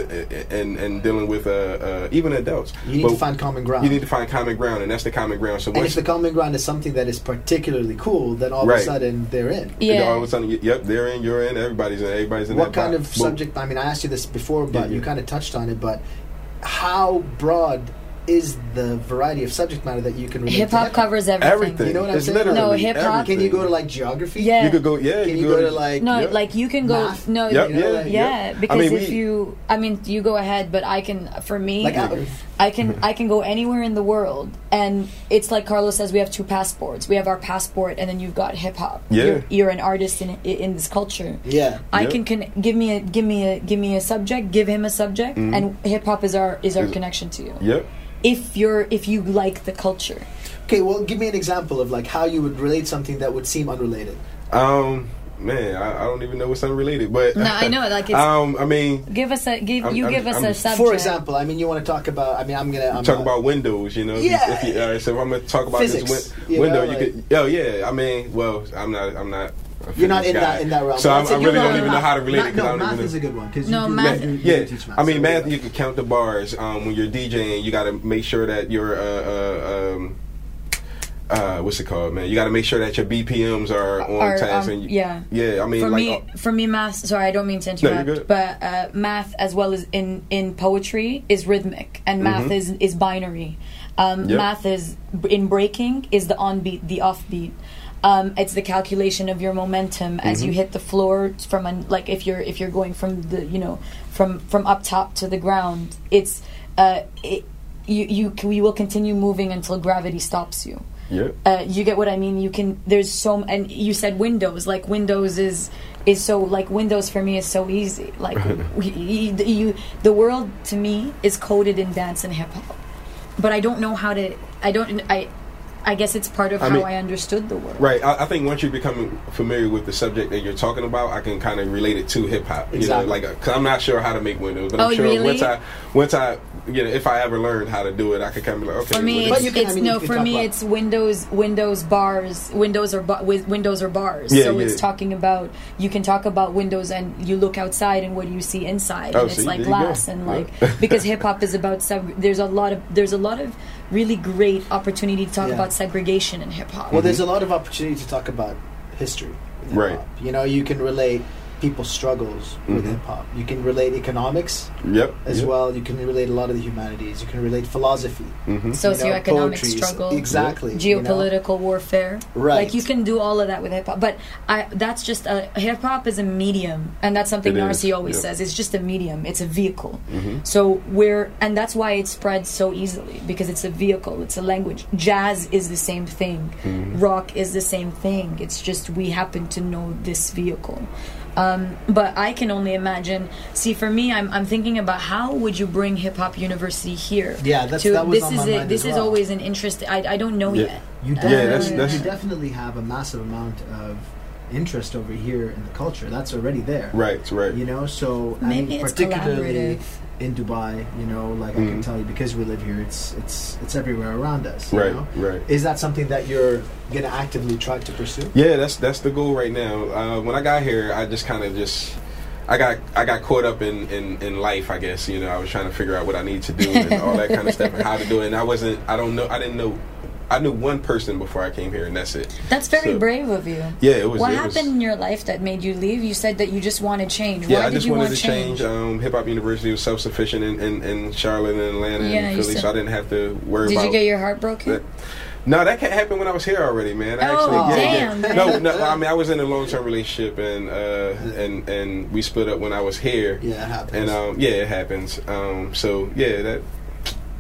and and dealing with uh, uh, even adults, you need to find common ground you need to find common ground, and that's the common ground. So and if once the common ground is something that is particularly cool then all of a sudden they're in Yeah. all of a sudden, yep, they're in, you're in, everybody's in, everybody's in. what that kind box. of But- subject i mean i asked you this before but Yeah, you kind of touched on it but how broad is the variety of subject matter that you can relate Hip hop covers everything. Everything. You know what I'm it's saying? literally No, hip-hop- Can you go to like geography? Yeah. You could go. Yeah. Can you go to like No, Yep. like you can go. Math? No, Yep, you know, yeah, like- yeah, yep. because I mean, if we- you, I mean, you go ahead, but I can. For me, like I can *laughs* I can go anywhere in the world, and it's like Carlos says. We have two passports. We have our passport, and then you've got hip hop. Yeah. you're, you're an artist in in this culture. yeah. I Yep. can, can give me a give me a give me a subject, give him a subject, and hip hop is our is our Mm-hmm. Is- connection to you. Yep. If you're if you like the culture, Okay, well, give me an example of like how you would relate something that would seem unrelated. Um. Man, I, I don't even know what's unrelated, but No, I know, like, it's- *laughs* um. I mean, give us a give I'm- you I'm- give us I'm- a subject. For example, I mean, you want to talk about. I mean, I'm gonna I'm talk not- about windows. You know. if you- Yeah. If you, all right, so if I'm gonna talk about Physics, this you win- window, know, you like- could. Oh yeah. I mean, well, I'm not. I'm not. A You're not physics in that in that realm. So I'm, I really You're don't even in know how to relate Math- it. 'cause No, don't math even is a good one because No, you do, math- you you Yeah, teach math. I mean, so math. yeah. You can count the bars. Um, when you're DJing, you got to make sure that you're. Uh, uh, um, uh, what's it called, man? You got to make sure that your BPMs are on Are, task. um, and you, yeah. yeah. I mean, for like, me, uh, for me, math. Sorry, I don't mean to No, you're interrupt, good. but uh, math, as well as in in poetry, is rhythmic, and math is is binary. Um, Mm-hmm. Yep. Math is in breaking is the on-beat, the off-beat. Um, it's the calculation of your momentum as Mm-hmm. you hit the floor from an, like if you're if you're going from the you know from from up top to the ground. It's uh, it, you you you will continue moving until gravity stops you yeah. uh, you get what I mean. You can. There's so, and you said Windows. Like Windows is is so like Windows for me is so easy. Like *laughs* we, you, the world to me is coded in dance and hip hop, but I don't know how to. I don't. I. I guess it's part of I how mean- I understood the word. Right. I, I think once you become familiar with the subject that you're talking about, I can kind of relate it to hip hop. You Exactly. know, like uh, cause I'm not sure how to make windows, but Oh, I'm sure really? once I once I you know if I ever learned how to do it, I could kind of be like, okay. For me, well, it's, But you can- I mean, no. For me, about- it's Windows, Windows bars, Windows or bu- with Windows or bars. Yeah, so yeah. it's talking about you can talk about Windows and you look outside and what do you see inside, Oh, and it's like there go. glass and like because hip hop is about seg- there's a lot of there's a lot of really great opportunity to talk Yeah. about segregation in hip hop. Well, there's mm-hmm. a lot of opportunity to talk about history. Right. hip-hop. You know, you can relate people's struggles with Mhm. hip hop. You can relate economics Yep. as yep. well. You can relate a lot of the humanities. You can relate philosophy. hmm you know, socioeconomic poetry, struggle, Exactly. you know. geopolitical warfare. Right. Like you can do all of that with hip hop, but I that's just a hip hop is a medium, and that's something It is, Narcy always yep. says. It's just a medium. It's a vehicle. Mm-hmm. So we're and that's why it spreads so easily because it's a vehicle. It's a language. Jazz is the same thing. Mm-hmm. Rock is the same thing. It's just we happen to know this vehicle. Um, but I can only imagine. See, for me, I'm, I'm thinking about how would you bring Hip Hop University here? Yeah, that's- to, that was this on is my a, mind this as is well. always an interest. I, I don't know Yeah. yet. You Uh, definitely, that's- that's- you definitely have a massive amount of interest over here in the culture. That's already there. Right. Right. You know, so I Maybe mean, it's particularly collaborative. In Dubai, you know, like I can Mhm. tell you because we live here, it's it's it's everywhere around us. you Right. know? Right. Is that something that you're gonna actively try to pursue? Yeah, that's that's the goal right now. Uh, when I got here, I just kind of just I got I got caught up in, in in life. I guess you know I was trying to figure out what I need to do and all that kind of stuff and how to do it. And I wasn't I don't know I didn't know I knew one person before I came here and that's it. That's very So- brave of you. Yeah, it was. What it happened Was, in your life that made you leave? You said that you just wanted change. yeah, Why I did just you wanted want to change. Um, Hip Hop University was self sufficient in, in, in Charlotte and Atlanta Yeah, and Philly, said- so I didn't have to worry did about. you get your heart broken? that. No, that can't happen when I was here already, man. I Oh, actually, yeah, damn, yeah. No, no. I mean, I was in a long term relationship, and uh, and and we split up when I was here. Yeah, it happens. And um, yeah, it happens. Um, so yeah, that.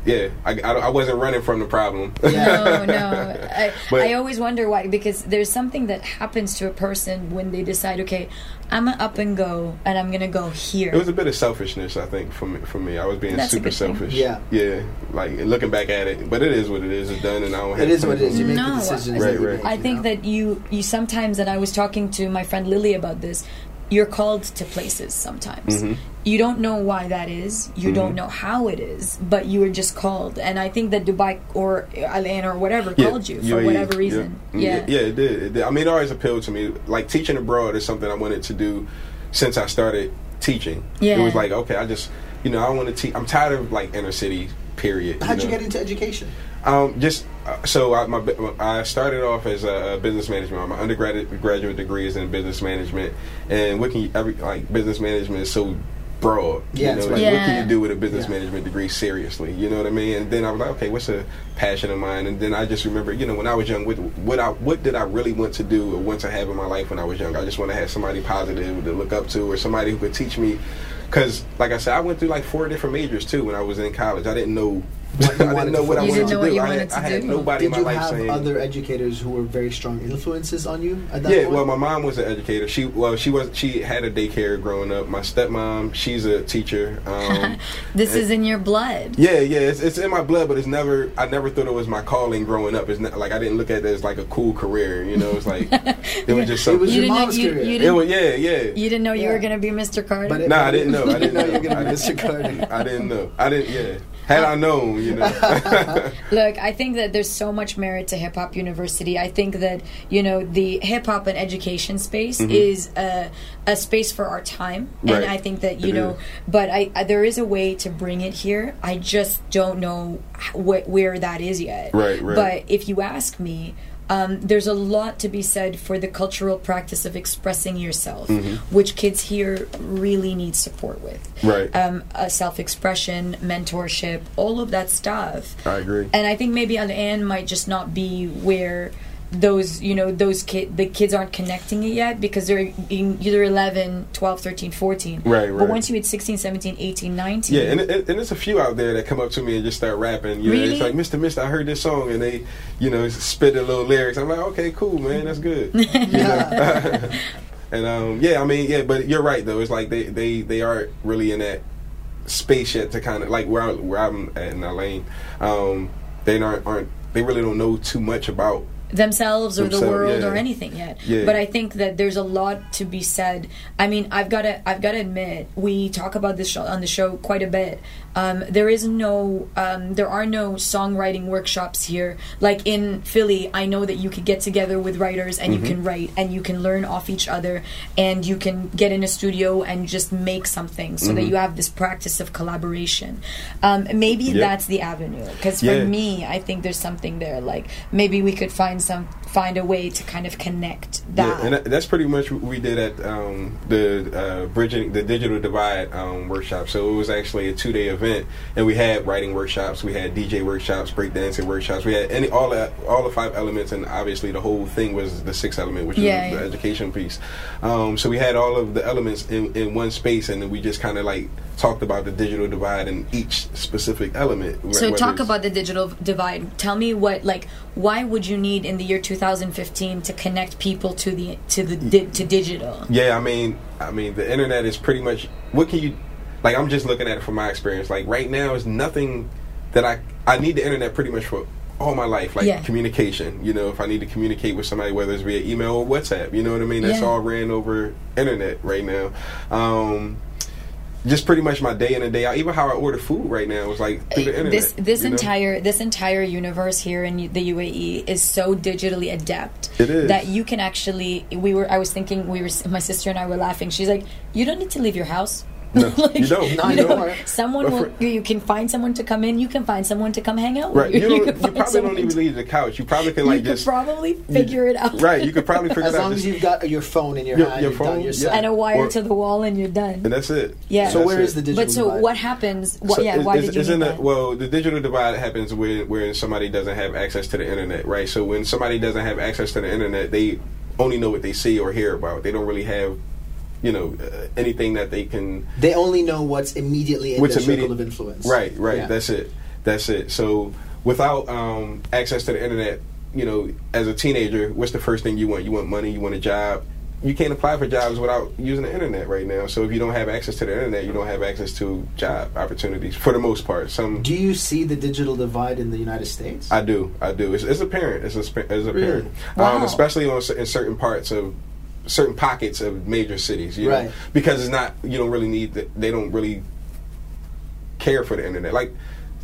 Yeah, I, I, I wasn't running from the problem. no, no. *laughs* I, But- I always wonder why because there's something that happens to a person when they decide, okay, I'm gonna up and go, and I'm gonna go here. It was a bit of selfishness, I think, for me. For me, I was being That's super good thing. selfish. Yeah. yeah. Like looking back at it, but it is what it is. It's done, and I don't. Have It is what it is. You make No, the decisions. Right, right. make, I you think know? that you you sometimes, and I was talking to my friend Lily about this. You're called to places sometimes. Mm-hmm. You don't know why that is. You don't know how it is, but you were just called. And I think that Dubai or Al Ain or whatever Yeah, called you for UAE, whatever yeah. reason. Mm, Yeah. yeah, it did. It did. I mean, it always appealed to me. Like teaching abroad is something I wanted to do since I started teaching. Yeah. It was like, okay, I just, you know, I want to teach. I'm tired of like inner city. Period. How'd you know? get into education? Um, just uh, so I, my I started off as a, a business management. My undergraduate graduate degree is in business management, and what can you, every like business management is so broad. Yeah, you know, it's like right. what can you do with a business Yeah. management degree seriously? You know what I mean? And then I was like, okay, what's a passion of mine? And then I just remember, you know, when I was young, what what I what did I really want to do or want to have in my life when I was young? I just want to have somebody positive to look up to or somebody who could teach me. Because, like I said, I went through like four different majors too when I was in college. I didn't know. What *laughs* you I didn't know to what I wanted to know what do. I wanted had, to I had do. nobody Did in you my life have other educators who were very strong influences on you at that Yeah, point? well, my mom was an educator. She well, she was she had a daycare growing up. My stepmom, she's a teacher. Um, *laughs* This and- is in your blood. yeah, yeah, it's, it's in my blood, but it's never. I never thought it was my calling growing up. It's not like I didn't look at it as like a cool career. You know, it's like *laughs* it was just so. It was your didn't know- mom's you- career. you it didn't- was yeah, yeah. You didn't know you Yeah. were going to be Mr. Carter. But it- Nah, I didn't know. I didn't know. you were gonna be Mr. Carter. I didn't know. I didn't. Yeah. Had I known, you know. *laughs* Look, I think that there's so much merit to Hip Hop University. I think that you know the hip hop and education space is a, a space for our time, and Mm-hmm. I think that you It know. is. But I, I there is a way to bring it here. I just don't know wh- where that is yet. Right, right. But if you ask me. Um, there's a lot to be said for the cultural practice of expressing yourself, which kids here really need support with. Mm-hmm. Right. Um, uh, self-expression, mentorship, all of that stuff. I agree. And I think maybe Al Ain might just not be where those, you know, those kid the kids aren't connecting it yet because they're in either 11, 12, 13, 14. Right, But once you hit 16, 17, 18, 19. Yeah, and, it, and there's a few out there that come up to me and just start rapping. You know, Really? it's like, Mister, Mister, I heard this song, and they, you know, spit a little lyrics. I'm like, okay, cool, man, that's good. *laughs* Know? *laughs* and um, yeah, I mean, yeah, but you're right though. It's like they they they aren't really in that space yet to kind of like where I, where I'm at in that lane. Um, they aren't aren't they really don't know too much about themselves or the Themselves, world yeah. or anything yet. Yeah. But I think that there's a lot to be said. I mean, I've got to I've got to admit, we talk about this on the show quite a bit. Um, there is no um, there are no songwriting workshops here. Like in Philly, I know that you could get together with writers and Mm-hmm. you can write and you can learn off each other and you can get in a studio and just make something so Mm-hmm. that you have this practice of collaboration. Um, maybe that's the avenue because for me, I think there's something there. Like maybe we could find some find a way to kind of connect that. Yeah, and that's pretty much what we did at um, the uh, bridging the digital divide um, workshop. So it was actually a two day event, and we had writing workshops, we had DJ workshops, breakdancing workshops, we had any all that all the five elements, and obviously the whole thing was the sixth element, which Yeah, is the education piece. Um, so we had all of the elements in, in one space, and then we just kind of like talked about the digital divide in each specific element. so talk about the digital divide. Tell me what like why would you need in the year 2015 to connect people to the to the di- to digital? Yeah, I mean, I mean, the internet is pretty much what can you like? I'm just looking at it from my experience. Like right now, is nothing that I I need the internet pretty much for all my life, like Yeah. communication. You know, if I need to communicate with somebody, whether it's via email or WhatsApp, you know what I mean. That's Yeah. all ran over internet right now. Um, just pretty much my day in and day out. Even how I order food right now is like through the eh, internet. this this you know? entire this entire universe here in the UAE is so digitally adept It is. that you can actually we were I was thinking we were my sister and I were laughing she's like you don't need to leave your house No, you don't. Not you know, anymore. someone But will you can find someone to come in you can find someone to come hang out Right, with *laughs* you, don't, you, can probably don't even to- leave the couch. You probably can you like could just probably figure it out right. You could probably *laughs* figure As it out. As long as you've got your phone in your, Your- hand, your you've done phone, your yeah. and a wire Or- to the wall and you're done and that's it. Yeah. So That's where is the digital divide? but so divide? what happens what So yeah it's- why it's, did you it's in the, that? well the digital divide happens where where somebody doesn't have access to the internet right so when somebody doesn't have access to the internet they only know what they see or hear about they don't really have you know uh, anything that they can They only know what's immediately in What's their immediate- circle of influence. right right Yeah. that's it that's it so without um, access to the internet you know as a teenager what's the first thing you want you want money you want a job you can't apply for jobs without using the internet right now so if you don't have access to the internet you don't have access to job opportunities for the most part some Do you see the digital divide in the United States? I do, I do. It's, it's apparent. It's, a, it's apparent, Wow. um, especially on in certain parts of certain pockets of major cities. You Right. know, because it's not. You don't really need. The, they don't really care for the internet. Like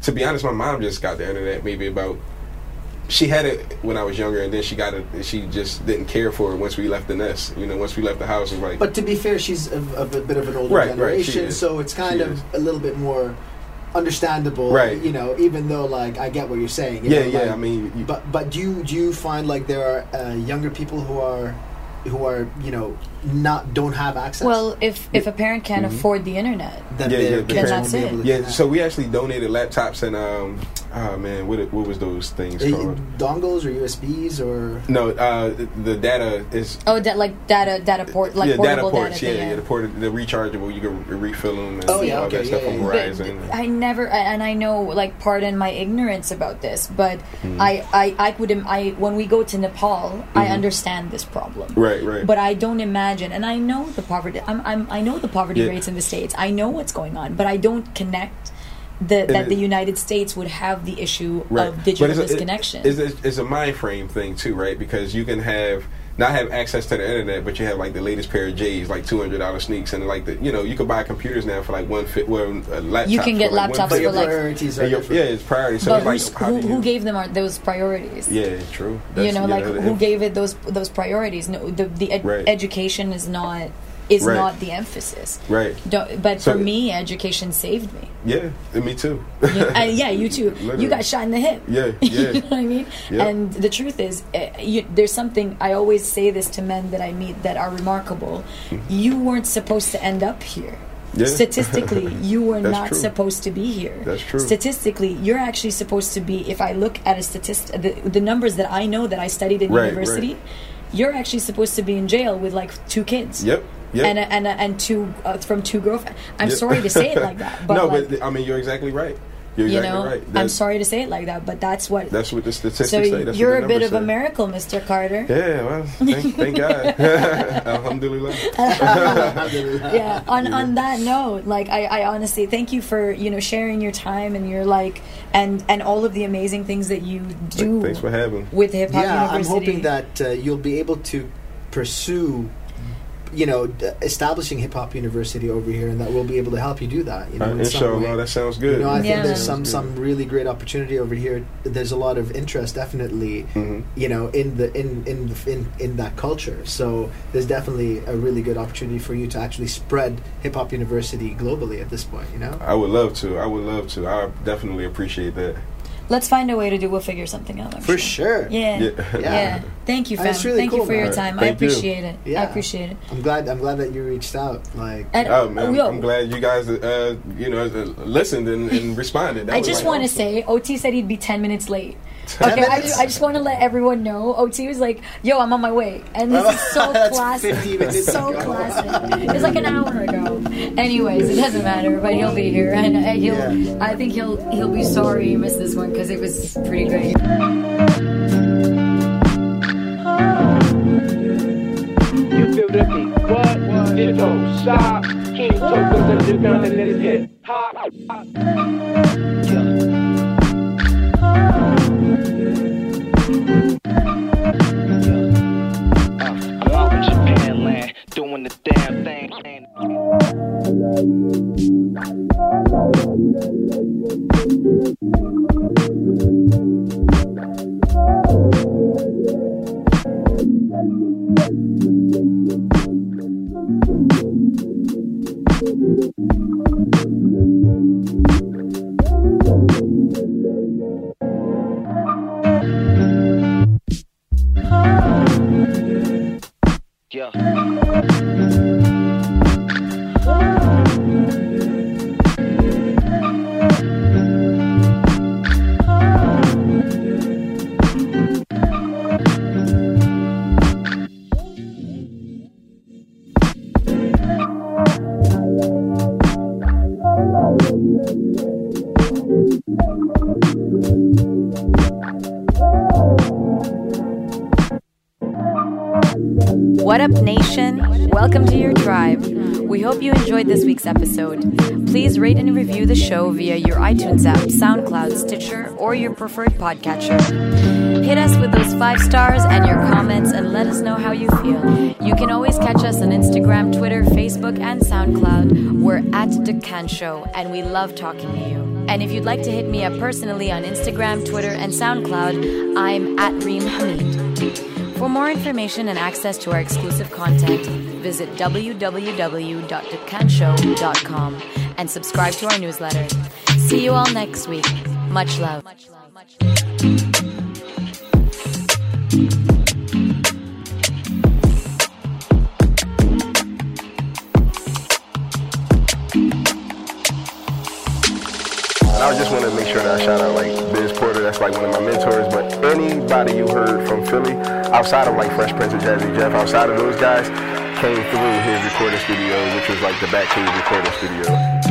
to be honest, my mom just got the internet maybe about. She had it when I was younger, and then she got it. She just didn't care for it once we left the nest. You know, once we left the house, it was like. But to be fair, she's of, of a bit of an older Right, right, generation, is. so it's kind She of is. a little bit more understandable. Right. You know, even though like I get what you're saying. you yeah, know, yeah. like- I mean, you, But but do you do you find like there are uh, younger people who are who are you know not don't have access. Well, if if a parent can't Mm-hmm. afford the internet, then Yeah, yeah, the kids parents- won't be able to Yeah, so we actually donated laptops and um, oh man, what what was those things Uh, called? dongles or USBs or No, uh, the, the data is oh, that like data data port like yeah, data portable ports. data. yeah, thing, yeah, the port, the rechargeable. You can re- refill them and Oh, yeah, all okay, that stuff yeah, from yeah. But Verizon. I never, and I know, like, pardon my ignorance about this, but Mm-hmm. I, I, I would, im- I when we go to Nepal, I understand this problem. Mm-hmm. Right, right. But I don't imagine, and I know the poverty. I'm, I'm I know the poverty Yeah. rates in the states. I know what's going on, but I don't connect the, that it- the United States would have the issue right. of digital it's a- it- disconnection. It's, a, it's a mind frame thing too, right? Because you can have not have access to the internet, but you have like the latest pair of J's, like two hundred dollar sneaks, and like the you know you can buy computers now for like one fit. Well, a laptop You can get for like laptops but your for like- priorities are And your- yeah, it's priority. So but it's like who, who gave them those priorities? Yeah, true. you know, yeah, like who gave it those those priorities? No, the the ed- Right. education is not is Right. not the emphasis. Right. Don't, but So- for me, education saved me. Yeah, and me too. You- and yeah, you too. Literally. *laughs* You got shot in the hip. Yeah, *laughs* yeah. you know what I mean? Yep. And the truth is, uh, you, there's something I always say this to men that I meet that are remarkable. You weren't supposed to end up here. Yeah. Statistically, *laughs* you were not true. supposed to be here. That's true. Statistically, you're actually supposed to be. If I look at a statistic, the, the numbers that I know that I studied in Right, university, right. You're actually supposed to be in jail with like two kids. Yep. Yep. And and and two uh, from two girlfriends. I'm Yep. sorry to say it like *laughs* that, but no, like, but I mean you're exactly right. You're you exactly know, right. I'm sorry to say it like that, but that's what. That's what the statistics so say. That's you're a bit of numbers a miracle, Mr. Carter. Yeah, well, thank, thank God. *laughs* *laughs* Alhamdulillah. *laughs* yeah on on that note like I, I honestly thank you for you know sharing your time and your like and and all of the amazing things that you do Thanks for having. with hip hop yeah, I'm hoping that uh, you'll be able to pursue, you know, d- establishing hip hop university over here, and that we'll be able to help you do that. You know, Uh, in some inshallah, that sounds good. You know, I Yeah. think there's some some really great opportunity over here. There's a lot of interest, definitely. Mhm. You know, in the in in the- in in that culture. So there's definitely a really good opportunity for you to actually spread hip hop university globally at this point. You know. I would love to. I would love to. I definitely appreciate that. Let's find a way to do we'll figure something out I'm For sure. sure. yeah Yeah. yeah, Yeah. thank you Uh, fam it's really thank you cool, for your man. time I Thank you. appreciate it I appreciate it I'm glad. I'm glad that you reached out. Like. And, Oh man, I'm, yo, I'm glad you guys, uh, you know, uh, listened and, and responded. That I just like want to awesome. say, OT said he'd be 10 minutes late. Okay, I just, I just want to let everyone know. OT was like, yo, I'm on my way. And this is so *laughs* classic. so ago. classic. It's like an hour ago. *laughs* Anyways, it doesn't matter, but he'll be here. And uh, he'll, Yeah. I think he'll he'll be sorry he missed this one because it was pretty great. You feel the beat. What? What? It don't stop. King Tokens underground and it's hip hop. I'm preferred podcatcher. Hit us with those five stars and your comments and let us know how you feel. You can always catch us on Instagram, Twitter, Facebook, and SoundCloud. We're at The Can Show, and we love talking to you. And if you'd like to hit me up personally on Instagram, Twitter, and SoundCloud, I'm at Reem Hamid. For more information and access to our exclusive content, visit www.dukkanshow.com and subscribe to our newsletter. See you all next week. Much love much. I just want to make sure that I shout out like Biz Porter, that's like one of my mentors, but anybody you heard from Philly, outside of like Fresh Prince of Jazzy Jeff, outside of those guys, came through his recording studio, which was like the backstage recording studio.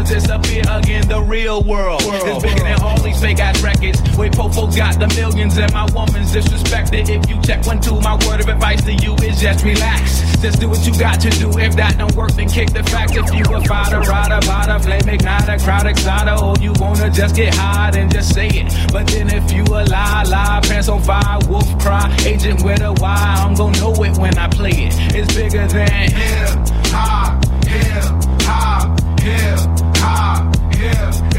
Cameras disappear again. The real world is bigger than all these fake ass records. Wait, Popo got the millions and my woman's disrespected. If you check one, two, my word of advice to you is just relax. Just do what you got to do. If that don't work, then kick the facts. If you a fighter, rider, rider, flame igniter, crowd exciter, or you wanna just get high, then just say it. But then if you a lie, lie, pants on fire, wolf cry, agent with a Y, I'm gonna know it when I play it. It's bigger than hip hop, hip hop, hip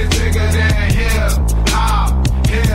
hip. It's bigger than hip hop, hip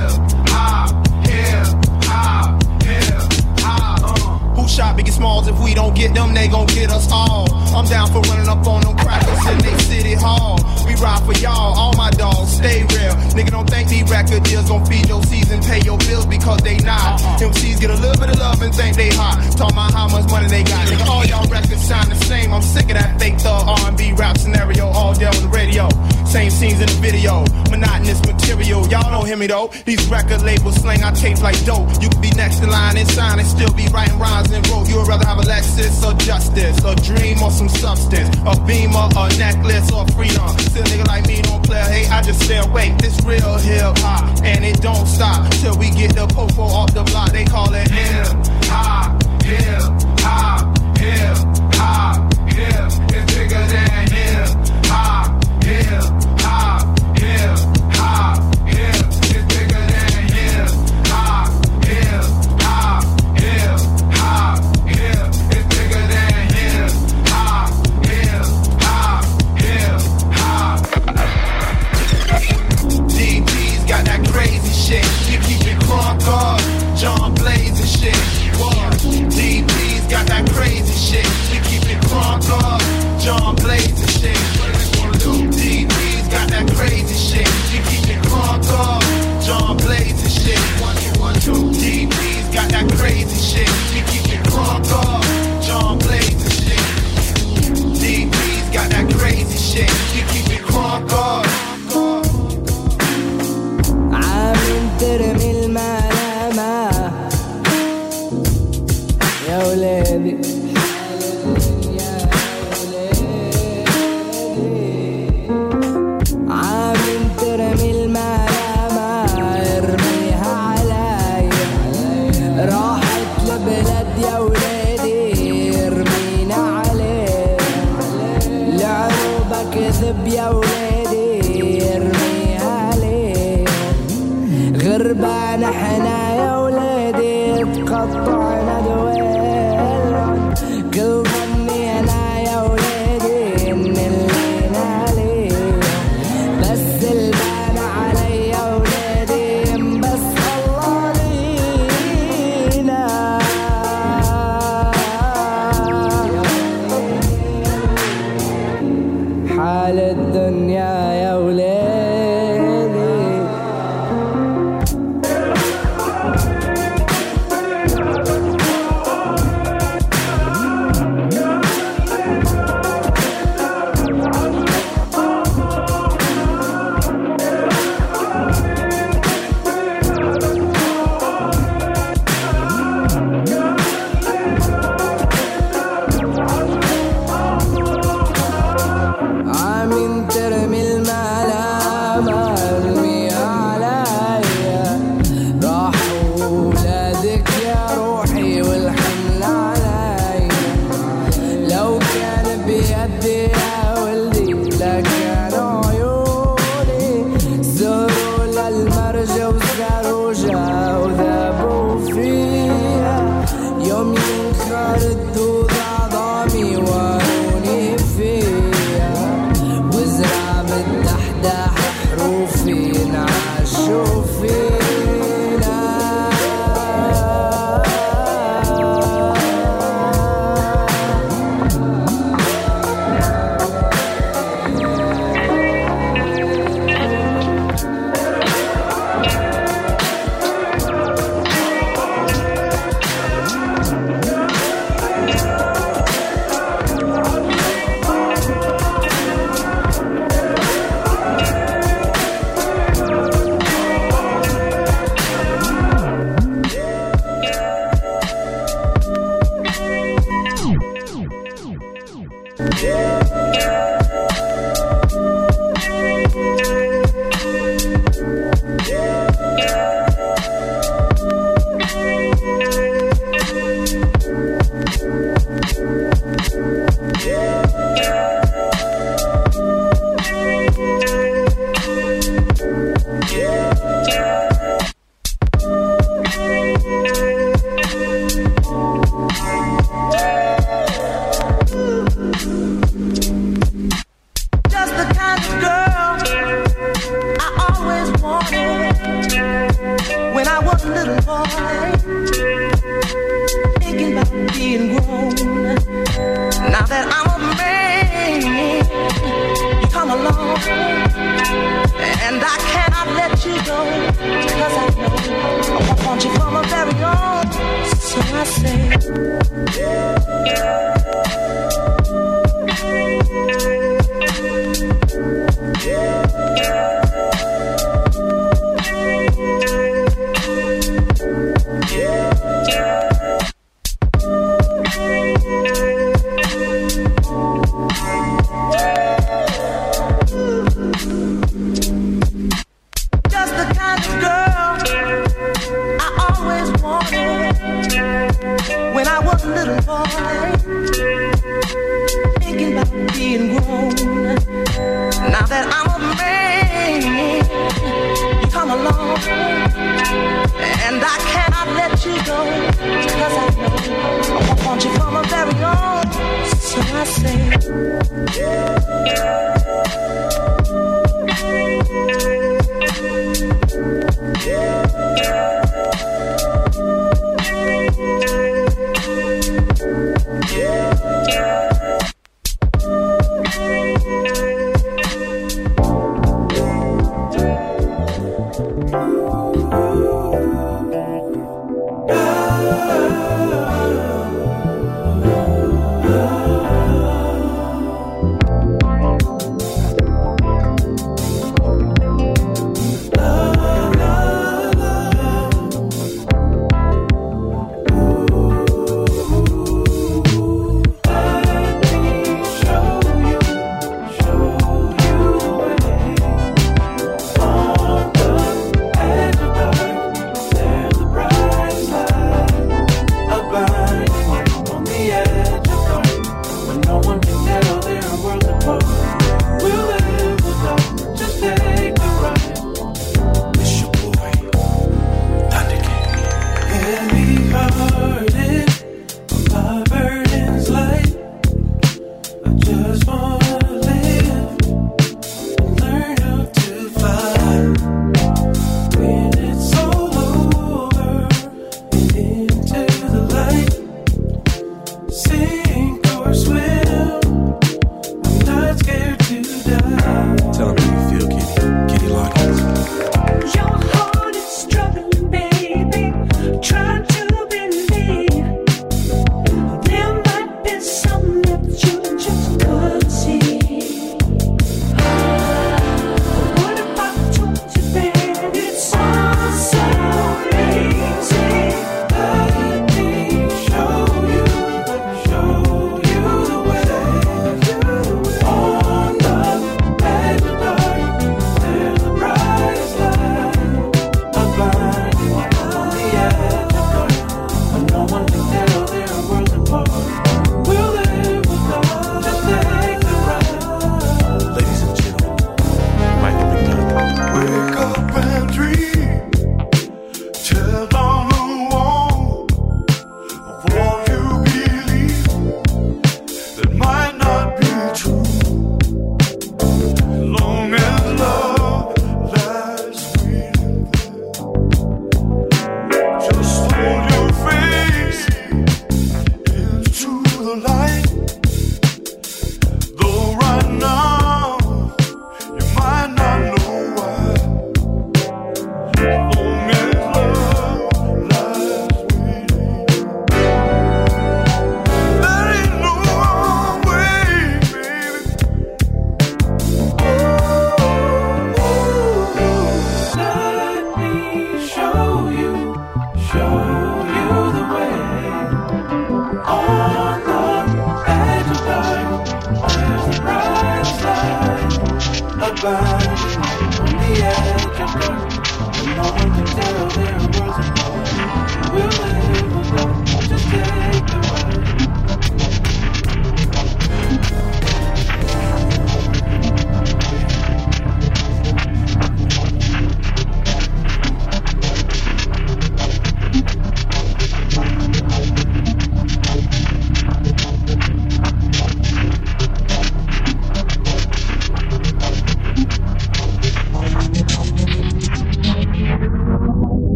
hop, hip hop, hip hop. Uh. Who shot Biggie Smalls? If we don't get them, they gon' get us all. I'm down for running up on them crackers in they city hall. We ride for y'all, all my dogs, stay real. Nigga, don't think these record deals gon' feed your season, pay your bills because they not. Uh-uh. MCs get a little bit of love and think they hot. Talk about how much money they got. Nigga, all y'all records sound the same. I'm sick of that fake thug R&B rap scenario all day on the radio. Same scenes in the video, monotonous material. Y'all don't hear me though. These record labels slang our tapes like dope. You could be next in line and shine and still be writing rhymes and rope. You would rather have a Lexus or justice, a dream or some substance, a beamer, a necklace or freedom. Still nigga like me don't play hey, I just stay awake. This real hip hop and it don't stop till we get the popo off the block. They call it hip hop, hip hop, hip hop, hip. It's bigger than